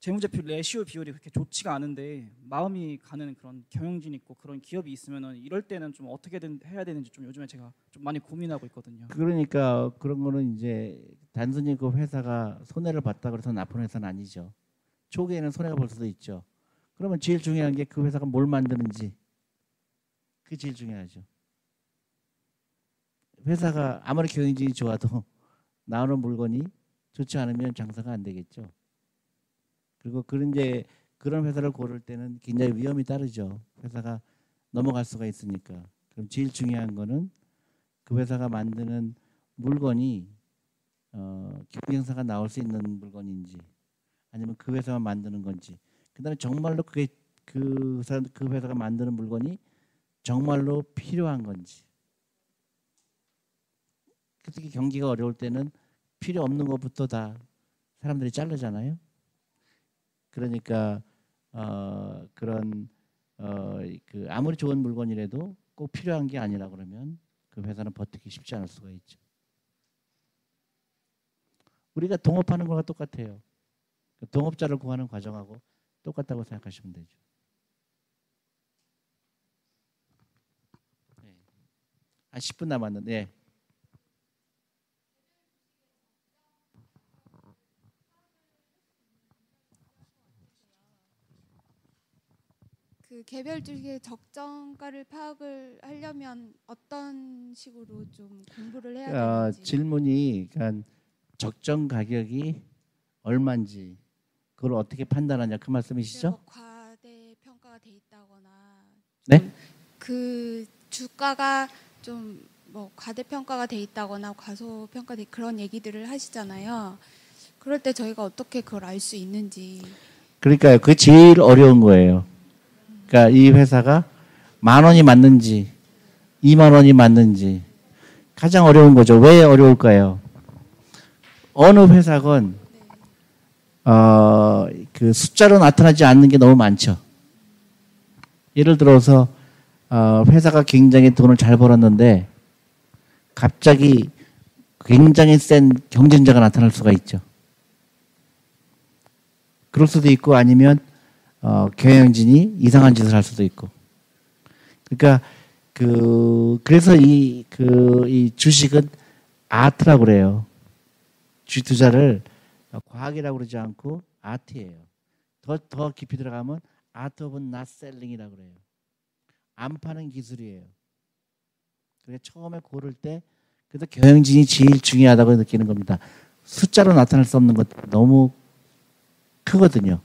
재무제표 레시오 비율이 그렇게 좋지가 않은데 마음이 가는 그런 경영진 있고 그런 기업이 있으면은 이럴 때는 좀 어떻게 된, 해야 되는지 좀 요즘에 제가 좀 많이 고민하고 있거든요. 그러니까 그런 거는 이제 단순히 그 회사가 손해를 봤다 그래서 나쁜 회사는 아니죠. 초기에는 손해가 볼 수도 있죠. 그러면 제일 중요한 게 그 회사가 뭘 만드는지 그게 제일 중요하죠. 회사가 아무리 경영진이 좋아도 나오는 물건이 좋지 않으면 장사가 안 되겠죠. 그리고 그런 이제 그런 회사를 고를 때는 굉장히 위험이 따르죠. 회사가 넘어갈 수가 있으니까. 그럼 제일 중요한 거는 그 회사가 만드는 물건이 어, 경쟁사가 나올 수 있는 물건인지 아니면 그 회사만 만드는 건지 그다음에 정말로 그게 그, 회사, 그 회사가 만드는 물건이 정말로 필요한 건지 특히 경기가 어려울 때는 필요 없는 것부터 다 사람들이 자르잖아요. 그러니까 어, 그런 어, 그 아무리 좋은 물건이라도 꼭 필요한 게 아니라 그러면 그 회사는 버티기 쉽지 않을 수가 있죠. 우리가 동업하는 거와 똑같아요. 그 동업자를 구하는 과정하고 똑같다고 생각하시면 되죠. 네. 한 10분 남았는데 네. 그 개별 주식의 적정가를 파악을 하려면 어떤 식으로 좀 공부를 해야 어, 되는지 질문이 그러니까 적정 가격이 얼마인지 그걸 어떻게 판단하냐 그 말씀이시죠? 뭐 과대 평가가 돼 있다거나 네? 그 주가가 좀 뭐 과대 평가가 돼 있다거나 과소 평가돼 그런 얘기들을 하시잖아요. 그럴 때 저희가 어떻게 그걸 알 수 있는지 그러니까요. 그게 제일 어려운 거예요. 그러니까 이 회사가 만 원이 맞는지 2만 원이 맞는지 가장 어려운 거죠. 왜 어려울까요? 어느 회사건 어, 그 숫자로 나타나지 않는 게 너무 많죠. 예를 들어서 어, 회사가 굉장히 돈을 잘 벌었는데 갑자기 굉장히 센 경쟁자가 나타날 수가 있죠. 그럴 수도 있고 아니면 어, 경영진이 이상한 짓을 할 수도 있고. 그러니까 그 그래서 이그 이 주식은 art라고 그래요. 주식 투자를 과학이라고 그러지 않고 art예요. 더 더 깊이 들어가면 art of not selling이라고 그래요. 안 파는 기술이에요. 그러니까 처음에 고를 때 그래서 경영진이 제일 중요하다고 느끼는 겁니다. 숫자로 나타날 수 없는 것 너무 크거든요.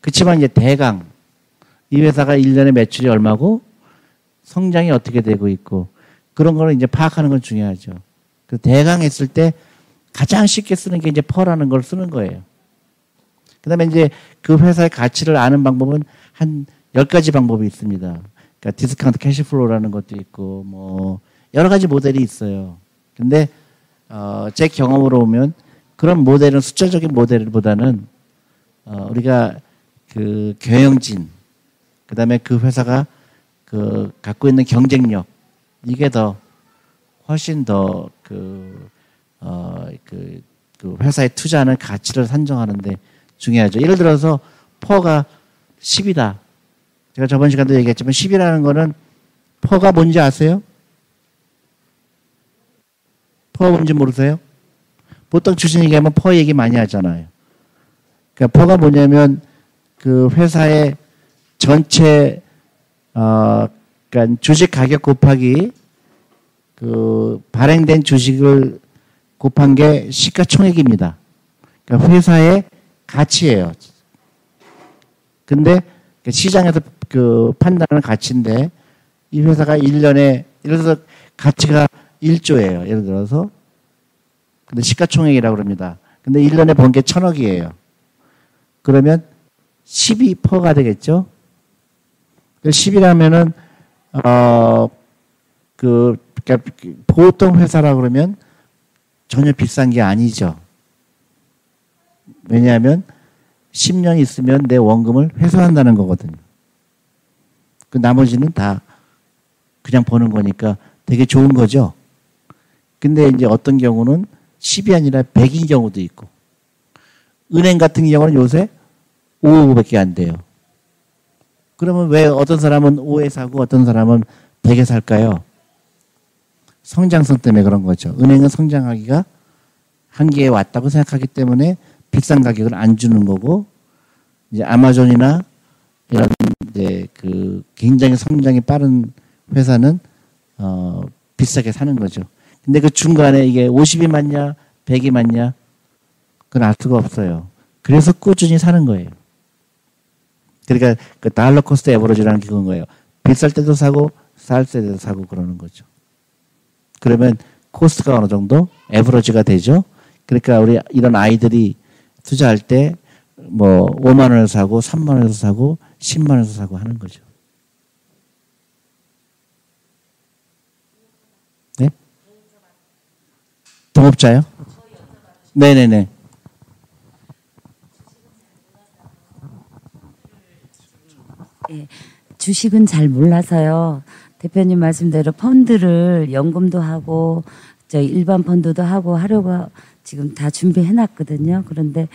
그렇지만 이제 대강 이 회사가 1년에 매출이 얼마고 성장이 어떻게 되고 있고 그런 거를 이제 파악하는 건 중요하죠. 그 대강 했을 때 가장 쉽게 쓰는 게 이제 PER라는 걸 쓰는 거예요. 그다음에 이제 그 회사의 가치를 아는 방법은 한 10가지 방법이 있습니다. 그러니까 discount cash flow라는 것도 있고 뭐 여러 가지 모델이 있어요. 근데 어, 제 경험으로 보면 그런 모델은 숫자적인 모델보다는 어, 우리가 그 경영진 그 다음에 그 회사가 그 갖고 있는 경쟁력 이게 더 훨씬 더 그 어, 그, 그 회사에 투자하는 가치를 산정하는데 중요하죠. 예를 들어서 퍼가 10이다. 제가 저번 시간도 얘기했지만 10이라는 거는 PER가 뭔지 아세요? PER가 뭔지 모르세요? 보통 주식 얘기하면 PER 얘기 많이 하잖아요. 그러니까 PER가 뭐냐면 그 회사의 전체 어 그러니까 주식 가격 곱하기 그 발행된 주식을 곱한 게 시가총액입니다. 그러니까 회사의 가치예요. 근데 그 시장에서 그 판단하는 가치인데 이 회사가 1년에 예를 들어서 가치가 1조예요. 예를 들어서 근데 시가총액이라고 그럽니다. 근데 1년에 번 게 천억이에요. 그러면 12%가 되겠죠? 10이라면은, 어, 그, 그러니까 보통 회사라 그러면 전혀 비싼 게 아니죠. 왜냐하면 10년 있으면 내 원금을 회수한다는 거거든요. 그 나머지는 다 그냥 버는 거니까 되게 좋은 거죠. 근데 이제 어떤 경우는 10이 아니라 100인 경우도 있고, 은행 같은 경우는 요새 5%밖에 안 돼요. 그러면 왜 어떤 사람은 5에 사고 어떤 사람은 100에 살까요? 성장성 때문에 그런 거죠. 은행은 성장하기가 한계에 왔다고 생각하기 때문에 비싼 가격을 안 주는 거고, 이제 아마존이나 이런 이제 그 굉장히 성장이 빠른 회사는 어 비싸게 사는 거죠. 근데 그 중간에 이게 50이 맞냐, 100이 맞냐, 그건 알 수가 없어요. 그래서 꾸준히 사는 거예요. 그러니까 그 dollar cost average라는 게 그건 거예요. 비쌀 때도 사고 쌀 때도 사고 그러는 거죠. 그러면 cost가 어느 정도 average가 되죠. 그러니까 우리 이런 아이들이 투자할 때 뭐 5만 원에서 사고 3만 원에서 사고 10만 원에서 사고 하는 거죠. 네? 동업자요? 네네네. 주식은 잘 몰라서요. 대표님 말씀대로 펀드를 연금도 하고 저 일반 펀드도 하고 하려고 지금 다 준비해 놨거든요. 그런데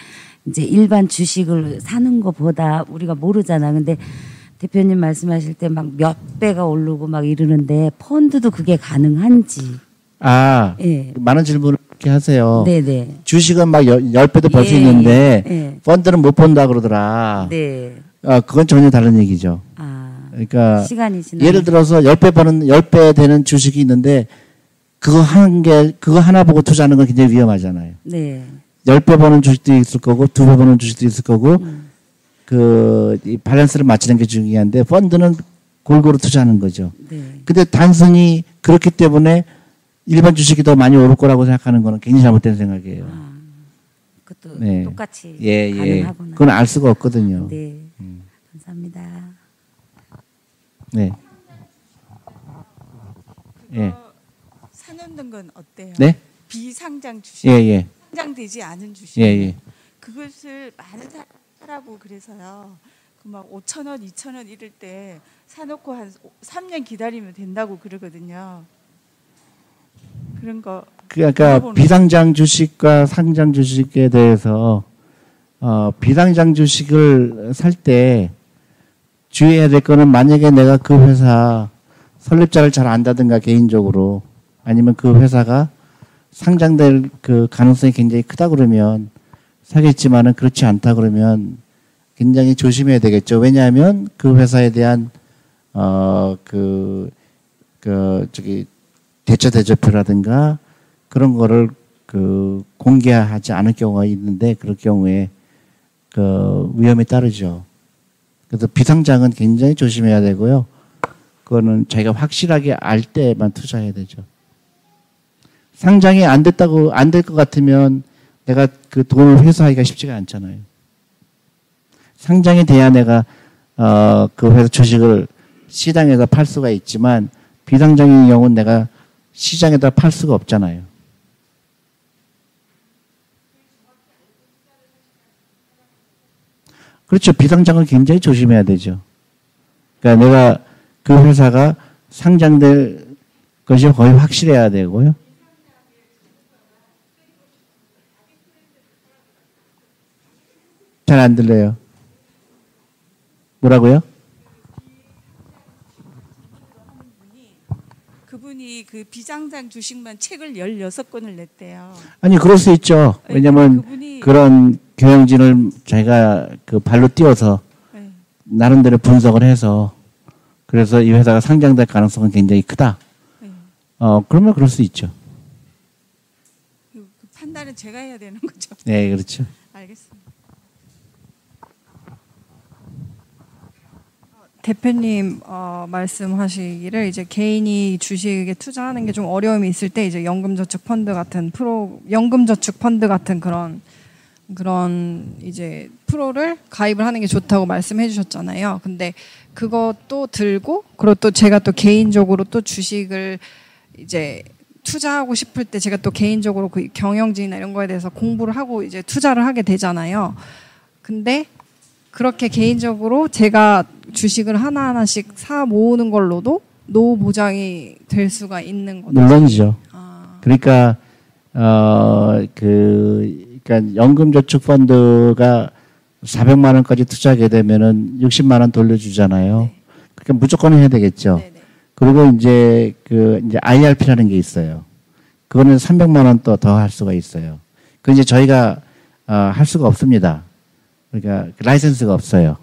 이제 일반 주식을 사는 것보다 우리가 모르잖아. 근데 대표님 말씀하실 때 막 몇 배가 오르고 막 이러는데 펀드도 그게 가능한지. 아, 예. 많은 질문을 이렇게 하세요. 네, 네. 주식은 막 열, 열 배도 벌수 예, 있는데 예. 펀드는 못 본다 그러더라. 네. 아, 그건 전혀 다른 얘기죠. 아. 그러니까 예를 들어서 10배 버는 10배 되는 주식이 있는데 그거 한 개 그거 하나 보고 투자하는 건 굉장히 위험하잖아요. 네. 10배 버는 주식도 있을 거고 두배 버는 주식도 있을 거고 음. 그 이 밸런스를 맞추는 게 중요한데 펀드는 골고루 투자하는 거죠. 네. 근데 단순히 그렇기 때문에 일반 주식이 더 많이 오를 거라고 생각하는 거는 굉장히 잘못된 생각이에요. 아, 그것도 네. 똑같이 예, 예. 가능하구나. 그건 알 수가 없거든요. 네. 음. 감사합니다. 네. 예. 사놓는 건 어때요? 네? 비상장 주식, 예, 예. 상장되지 않은 주식. 예, 예. 그것을 많은 사- 사라고 그래서요. 그 막 5천 원, 2천 원 이럴 때 사놓고 한 3년 기다리면 된다고 그러거든요. 그런 거 그러니까 비상장 주식과 상장 주식에 대해서 어, 비상장 주식을 살 때 주의해야 될 거는 만약에 내가 그 회사 설립자를 잘 안다든가 개인적으로 아니면 그 회사가 상장될 그 가능성이 굉장히 크다 그러면 사겠지만은 그렇지 않다 그러면 굉장히 조심해야 되겠죠. 왜냐하면 그 회사에 대한 어그 그 저기 대처 대조표라든가 그런 거를 그 공개하지 않을 경우가 있는데 그럴 경우에 그 위험이 따르죠. 그래서 비상장은 굉장히 조심해야 되고요. 그거는 자기가 확실하게 알 때만 투자해야 되죠. 상장이 안 됐다고 안 될 것 같으면 내가 그 돈을 회수하기가 쉽지가 않잖아요. 상장이 돼야 내가 어, 그 회사 주식을 시장에서 팔 수가 있지만 비상장인 경우는 내가 시장에다 팔 수가 없잖아요. 그렇죠. 비상장은 굉장히 조심해야 되죠. 그러니까 내가 그 회사가 상장될 것이 거의 확실해야 되고요. 잘 안 들려요. 뭐라고요? 그분 이 그 비상장 주식만 책을 16권을 냈대요. 아니 그럴 수 있죠. 왜냐면 그분이 그런 경영진을 자기가 그 발로 뛰어서 네. 나름대로 분석을 해서 그래서 이 회사가 상장될 가능성은 굉장히 크다. 네. 어 그러면 그럴 수 있죠. 그, 그 판단은 제가 해야 되는 거죠. 네, 그렇죠. 알겠습니다. 대표님 어, 말씀하시기를 이제 개인이 주식에 투자하는 게 좀 어려움이 있을 때 이제 연금저축 펀드 같은 프로 연금저축 펀드 같은 그런 그런 이제 프로를 가입을 하는 게 좋다고 말씀해 주셨잖아요. 근데 그것도 들고 그리고 또 제가 또 개인적으로 또 주식을 이제 투자하고 싶을 때 제가 또 개인적으로 그 경영진이나 이런 거에 대해서 공부를 하고 이제 투자를 하게 되잖아요. 근데 그렇게 개인적으로 제가 주식을 하나하나씩 사 모으는 걸로도 노후 보장이 될 수가 있는 거죠. 물론이죠. 아, 그러니까 어그 그러니까 연금저축펀드가 400만 원까지 투자하게 되면은 60만 원 돌려주잖아요. 그러니까 무조건 해야 되겠죠. 네 네. 그리고 이제 그 이제 IRP라는 게 있어요. 그거는 300만 원 또 더 할 수가 있어요. 그 이제 저희가 어, 할 수가 없습니다. 그러니까 그 라이센스가 없어요.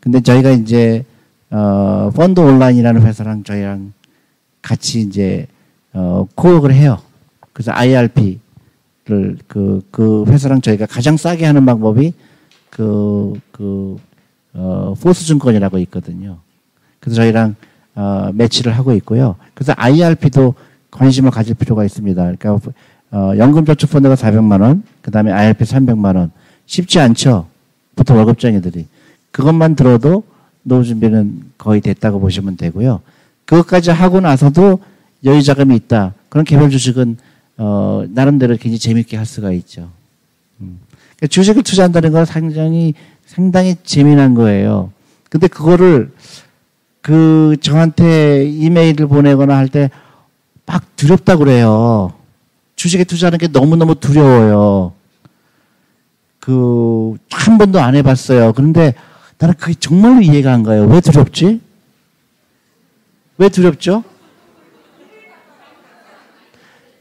근데 저희가 이제 어, 펀드 온라인이라는 회사랑 저희랑 같이 이제 어, 코업을 해요. 그래서 IRP를 그, 그 회사랑 저희가 가장 싸게 하는 방법이 그, 그, 어, 포스 증권이라고 있거든요. 그래서 저희랑 어, 매치를 하고 있고요. 그래서 IRP도 관심을 가질 필요가 있습니다. 그러니까 어, 연금저축펀드가 400만 원, 그 다음에 IRP 300만 원. 쉽지 않죠. 보통 월급쟁이들이. 그것만 들어도 노후 준비는 거의 됐다고 보시면 되고요. 그것까지 하고 나서도 여유 자금이 있다. 그런 개별 주식은 어, 나름대로 굉장히 재밌게 할 수가 있죠. 음. 그러니까 주식을 투자한다는 건 상당히 상당히 재미난 거예요. 근데 그거를 그 저한테 이메일을 보내거나 할 때 막 두렵다 그래요. 주식에 투자하는 게 너무너무 두려워요. 그, 한 번도 안 해봤어요. 그런데 나는 그게 정말로 이해가 안 가요. 왜 두렵지? 왜 두렵죠?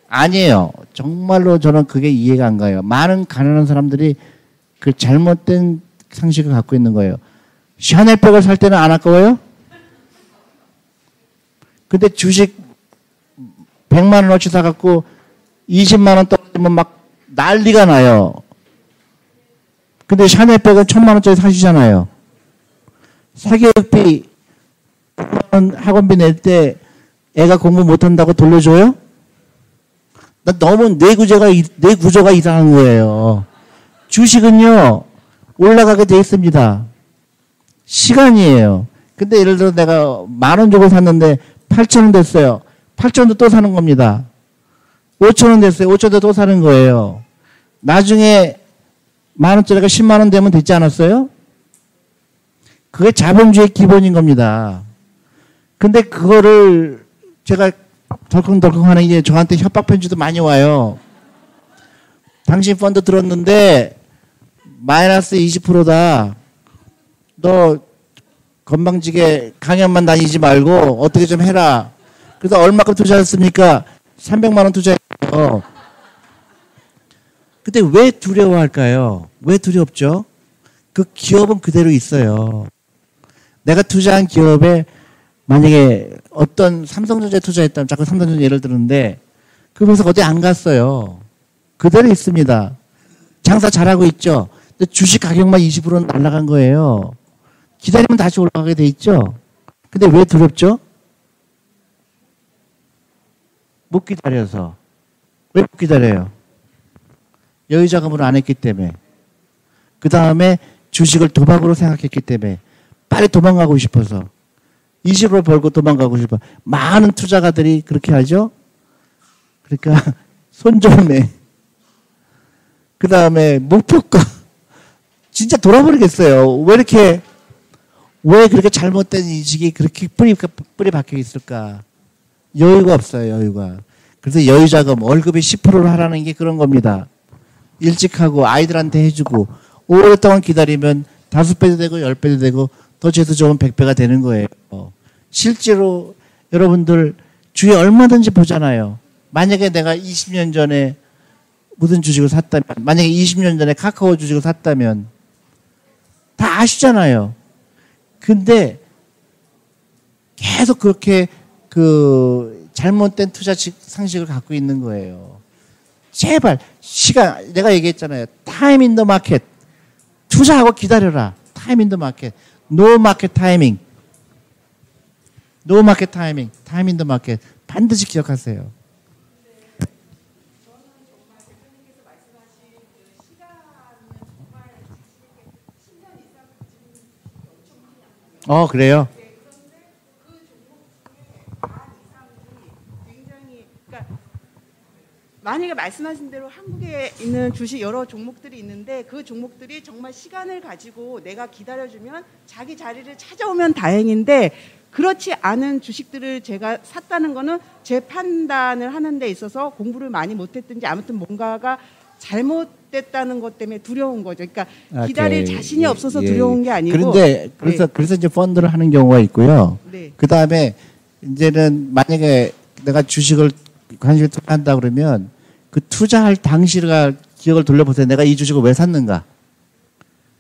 아니에요. 정말로 저는 그게 이해가 안 가요. 많은 가난한 사람들이 그 잘못된 상식을 갖고 있는 거예요. 샤넬백을 살 때는 안 아까워요? 근데 주식 100만 원어치 사갖고 20만 원 떨어지면 막 난리가 나요. 근데 샤넬백은 1000만 원짜리 사시잖아요. 사교육비 학원비 낼 때 애가 공부 못한다고 돌려줘요? 나 너무 뇌 구조가 뇌 구조가 이상한 거예요. 주식은요 올라가게 돼 있습니다. 시간이에요. 근데 예를 들어 내가 만 원 주고 샀는데 8천 원 됐어요. 8천 원도 또 사는 겁니다. 5천 원 됐어요. 5천 원도 또 사는 거예요. 나중에 만 원짜리가 10만 원 되면 됐지 않았어요? 그게 자본주의 기본인 겁니다. 근데 그거를 제가 덜컹덜컹 하는 게 저한테 협박 편지도 많이 와요. 당신 펀드 들었는데 마이너스 20%다. 너 건방지게 강연만 다니지 말고 어떻게 좀 해라. 그래서 얼마큼 투자했습니까? 300만 원 투자했어요. 근데 왜 두려워할까요? 왜 두렵죠? 그 기업은 그대로 있어요. 내가 투자한 기업에 만약에 어떤 삼성전자에 투자했다면 자꾸 삼성전자 예를 들는데 그 회사 어디 안 갔어요. 그대로 있습니다. 장사 잘하고 있죠. 근데 주식 가격만 20%는 날라간 거예요. 기다리면 다시 올라가게 돼 있죠. 근데 왜 두렵죠? 못 기다려서. 왜 못 기다려요? 여유 자금으로 안 했기 때문에. 그 다음에 주식을 도박으로 생각했기 때문에. 빨리 도망가고 싶어서. 20을 벌고 도망가고 싶어. 많은 투자가들이 그렇게 하죠? 그러니까, 손절매. 그 다음에 목표가. <laughs> 진짜 돌아버리겠어요. 왜 이렇게, 왜 그렇게 잘못된 인식이 그렇게 뿌리, 뿌리 박혀 있을까? 여유가 없어요, 여유가. 그래서 여유 자금, 월급이 10%를 하라는 게 그런 겁니다. 일찍 하고 아이들한테 해주고, 오랫동안 기다리면 다섯 배도 되고 열 배도 되고 더 제도 좋은 100배가 되는 거예요. 실제로 여러분들 주위에 얼마든지 보잖아요. 만약에 내가 20년 전에 무슨 주식을 샀다면, 만약에 20년 전에 카카오 주식을 샀다면, 다 아시잖아요. 근데 계속 그렇게 그 잘못된 투자 상식을 갖고 있는 거예요. 제발 시간 내가 얘기했잖아요. Time in the market. 투자하고 기다려라. Time in the market. No market timing. No market timing. Time in the market. 반드시 기억하세요. 어, 그래요? 만약에 말씀하신 대로 한국에 있는 주식 여러 종목들이 있는데 그 종목들이 정말 시간을 가지고 내가 기다려주면 자기 자리를 찾아오면 다행인데 그렇지 않은 주식들을 제가 샀다는 거는 제 판단을 하는 데 있어서 공부를 많이 못했든지 아무튼 뭔가가 잘못됐다는 것 때문에 두려운 거죠. 그러니까 기다릴 오케이. 자신이 없어서 예, 예. 두려운 게 아니고 그런데 그래서 네. 그래서 이제 펀드를 하는 경우가 있고요. 네. 그 다음에 이제는 만약에 내가 주식을 관심을 투자한다 그러면 그 투자할 당시가 기억을 돌려보세요. 내가 이 주식을 왜 샀는가?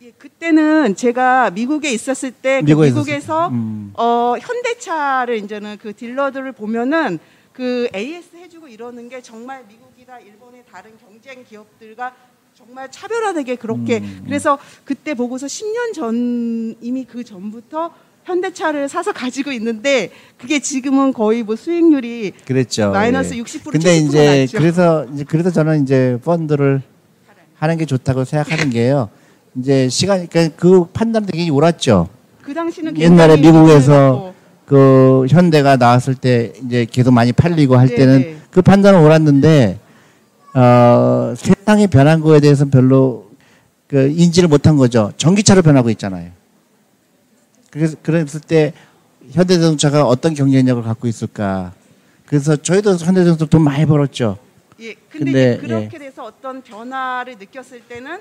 예, 그때는 제가 미국에 있었을 때그 미국에 미국에서. 음. 어, 현대차를 이제는 그 딜러들을 보면은 그 AS 해주고 이러는 게 정말 미국이나 일본의 다른 경쟁 기업들과 정말 차별화되게 그렇게 음. 그래서 그때 보고서 10년 전 이미 그 전부터 현대차를 사서 가지고 있는데 그게 지금은 거의 뭐 수익률이 그랬죠. 마이너스 예. 60% 근데 70% 이제 났죠. 그래서 이제 그래서 저는 이제 펀드를 하는 게 좋다고 생각하는 게요. 이제 시간 그러니까 그 판단 되게 옳았죠. 그 당시는 옛날에 미국에서 그 현대가 나왔을 때 이제 계속 많이 팔리고 할 네, 때는 네. 그 판단은 옳았는데 어, 세상이 변한 거에 대해서는 별로 그 인지를 못한 거죠. 전기차로 변하고 있잖아요. 그래서 그랬을 때 현대자동차가 어떤 경쟁력을 갖고 있을까? 그래서 저희도 현대자동차 돈 많이 벌었죠. 예, 근데, 근데, 이제 그렇게 돼서 어떤 변화를 느꼈을 때는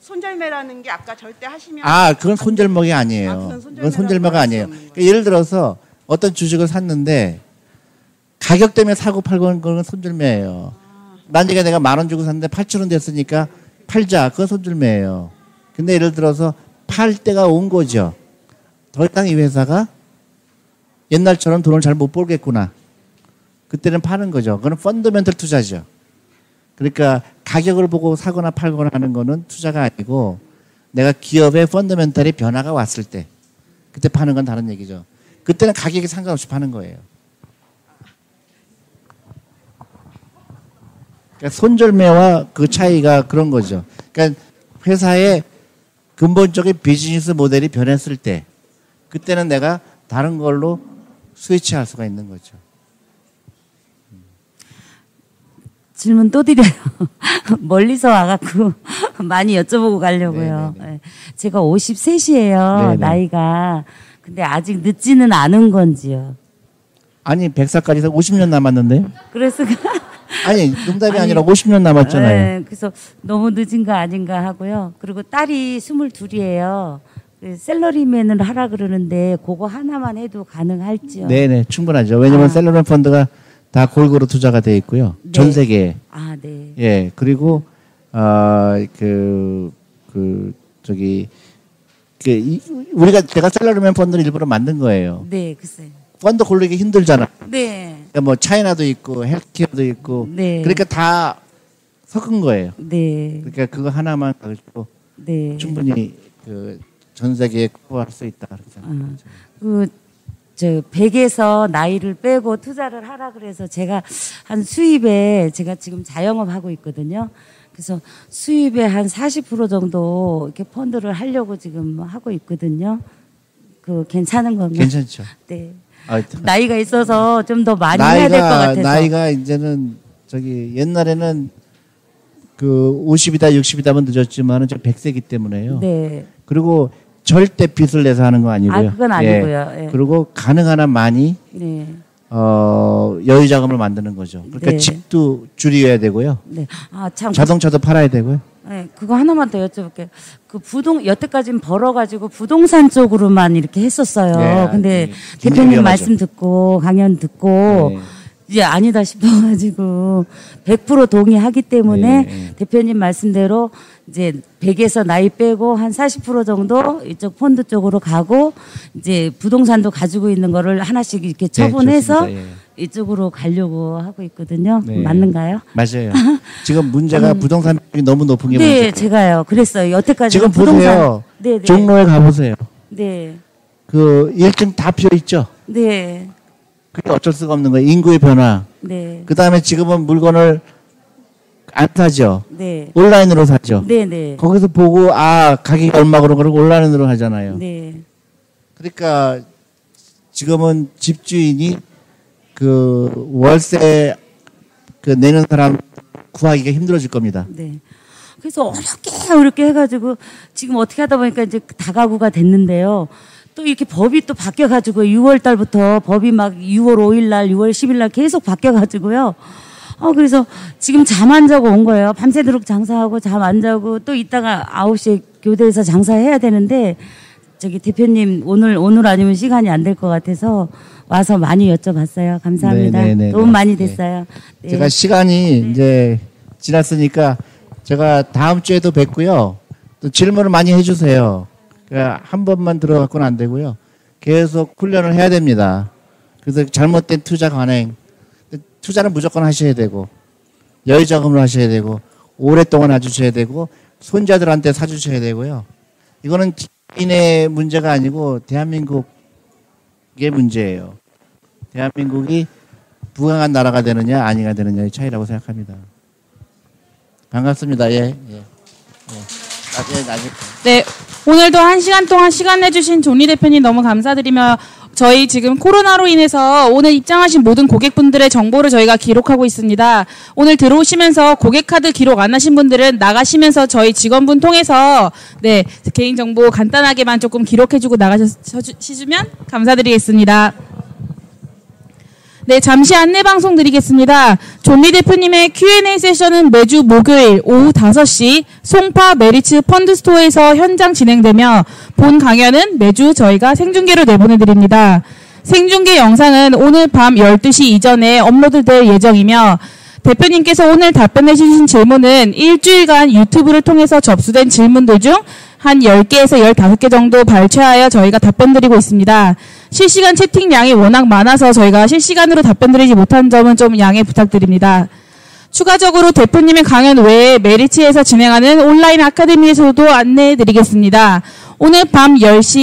손절매라는 게 아까 절대 하시면 아, 그건 손절먹이 아니에요. 아, 그건 손절매가 아니에요. 그러니까 예를 들어서 어떤 주식을 샀는데 가격 때문에 사고 팔고 건 손절매예요. 나중에 내가 만 원 주고 샀는데 8천 원 됐으니까 팔자. 그건 손절매예요. 근데 예를 들어서 팔 때가 온 거죠. 더 이상 이 회사가 옛날처럼 돈을 잘 못 벌겠구나. 그때는 파는 거죠. 그건 펀더멘털 투자죠. 그러니까 가격을 보고 사거나 팔거나 하는 거는 투자가 아니고 내가 기업의 펀더멘털의 변화가 왔을 때 그때 파는 건 다른 얘기죠. 그때는 가격이 상관없이 파는 거예요. 그러니까 손절매와 그 차이가 그런 거죠. 그러니까 회사의 근본적인 비즈니스 모델이 변했을 때 그때는 내가 다른 걸로 스위치할 수가 있는 거죠. 질문 또 드려요. <laughs> 멀리서 와갖고 <laughs> 많이 여쭤보고 가려고요. 네네네. 예. 제가 53이에요. 네네. 나이가. 근데 아직 늦지는 않은 건지요. 아니 100살까지 해서 50년 남았는데요. 그래서 <laughs> 아니 농담이 아니, 아니라 50년 남았잖아요. 예, 그래서 너무 늦은 거 아닌가 하고요. 그리고 딸이 22이에요. 셀러리맨을 하라 그러는데 그거 하나만 해도 가능할지요? 네네 충분하죠. 왜냐하면 아. 셀러런 펀드가 다 골고루 투자가 돼 있고요. 네. 전 세계에. 아, 네. 예 그리고 어그 그 저기 그 이- 우리가 제가 셀러리맨 펀드를 일부러 만든 거예요. 네, 글쎄. 펀드 고르기 힘들잖아. 네. 그러니까 뭐 차이나도 있고 헬스케어도 있고 네. 그러니까 다 섞은 거예요. 네. 그러니까 그거 하나만 가지고 네. 충분히 그 전 세계에 커버할 수 있다. 그렇게 생각합니다. 그, 저, 100에서 나이를 빼고 투자를 하라 그래서 제가 한 수입에 제가 지금 자영업 하고 있거든요. 그래서 수입의 한 40% 정도 이렇게 펀드를 하려고 지금 하고 있거든요. 그 괜찮은 건가요? 괜찮죠. 네. 아, 나이가 있어서 좀 더 많이 해야 될것 나이가 같아서. 나이가 이제는 저기 옛날에는 그 50이다 60이다면 늦었지만은 저 100세기 때문에요. 네. 그리고 절대 빚을 내서 하는 거 아니고요. 아, 그건 예. 아니고요. 예. 그리고 가능한 한 많이 네. 어, 여유 자금을 만드는 거죠. 그러니까 네. 집도 줄여야 되고요. 네. 아, 참. 자동차도 팔아야 되고요. 네, 그거 하나만 더 여쭤볼게요. 그 부동 여태까지는 벌어가지고 부동산 쪽으로만 이렇게 했었어요. 네, 근데 아, 대표님. 말씀 듣고 강연 듣고 네. 이제 아니다 싶어가지고 <laughs> 100% 동의하기 때문에 네. 대표님 말씀대로 이제 100에서 나이 빼고 한 40% 정도 이쪽 펀드 쪽으로 가고 이제 부동산도 가지고 있는 거를 하나씩 이렇게 처분해서 좋습니다. 예. 이쪽으로 가려고 하고 있거든요. 네. 맞는가요? 맞아요. <laughs> 지금 문제가 부동산 비율이 너무 높은 게 음. 네, 문제예요. 제가요. 그랬어요. 여태까지 지금 보세요. 네, 네. 종로에 가보세요. 네. 그 1층 다 비어 있죠. 네. 그게 어쩔 수가 없는 거예요. 인구의 변화. 네. 그 다음에 지금은 물건을 안 사죠. 네. 온라인으로 사죠. 네, 네. 거기서 보고 아 가격이 얼마 그런 거를 온라인으로 하잖아요. 네. 그러니까 지금은 집주인이 그 월세 그 내는 사람 구하기가 힘들어질 겁니다. 네. 그래서 어렵게 어렵게 해가지고 지금 어떻게 하다 보니까 이제 다가구가 됐는데요. 또 이렇게 법이 또 바뀌어가지고 6월 달부터 법이 막 6월 5일 날, 6월 10일 날 계속 바뀌어가지고요. 어, 그래서 지금 잠 안 자고 온 거예요. 밤새도록 장사하고 잠 안 자고 또 이따가 9시에 교대에서 장사해야 되는데 저기 대표님 오늘, 오늘 아니면 시간이 안 될 것 같아서 와서 많이 여쭤봤어요. 감사합니다. 네, 네, 네, 도움 네. 많이 네. 됐어요. 네. 제가 시간이 이제 지났으니까 제가 다음 주에도 뵙고요. 또 질문을 많이 해주세요. 그러니까 한 번만 들어갖고는 안 되고요. 계속 훈련을 해야 됩니다. 그래서 잘못된 투자 관행. 투자는 무조건 하셔야 되고 여유자금으로 하셔야 되고 오랫동안 놔주셔야 되고 손자들한테 사주셔야 되고요. 이거는 개인의 문제가 아니고 대한민국의 문제예요. 대한민국이 부강한 나라가 되느냐 아니가 되느냐의 차이라고 생각합니다. 반갑습니다. 예. 예. 예. 나중에 나중에 네, 오늘도 한 시간 동안 시간 내주신 존리 대표님 너무 감사드리며 저희 지금 코로나로 인해서 오늘 입장하신 모든 고객분들의 정보를 저희가 기록하고 있습니다. 오늘 들어오시면서 고객카드 기록 안 하신 분들은 나가시면서 저희 직원분 통해서 네 개인 정보 간단하게만 조금 기록해주고 나가시면 감사드리겠습니다. 네, 잠시 안내 방송 드리겠습니다. 존리 대표님의 Q&A 세션은 매주 목요일 오후 5시 송파 메리츠 펀드 스토어에서 현장 진행되며 본 강연은 매주 저희가 생중계로 내보내드립니다. 생중계 영상은 오늘 밤 12시 이전에 업로드될 예정이며 대표님께서 오늘 답변해 주신 질문은 일주일간 유튜브를 통해서 접수된 질문들 중 한 10개에서 15개 정도 발췌하여 저희가 답변 드리고 있습니다. 실시간 채팅량이 워낙 많아서 저희가 실시간으로 답변 드리지 못한 점은 좀 양해 부탁드립니다. 추가적으로 대표님의 강연 외에 메리츠에서 진행하는 온라인 아카데미에서도 안내해 드리겠습니다. 오늘 밤 10시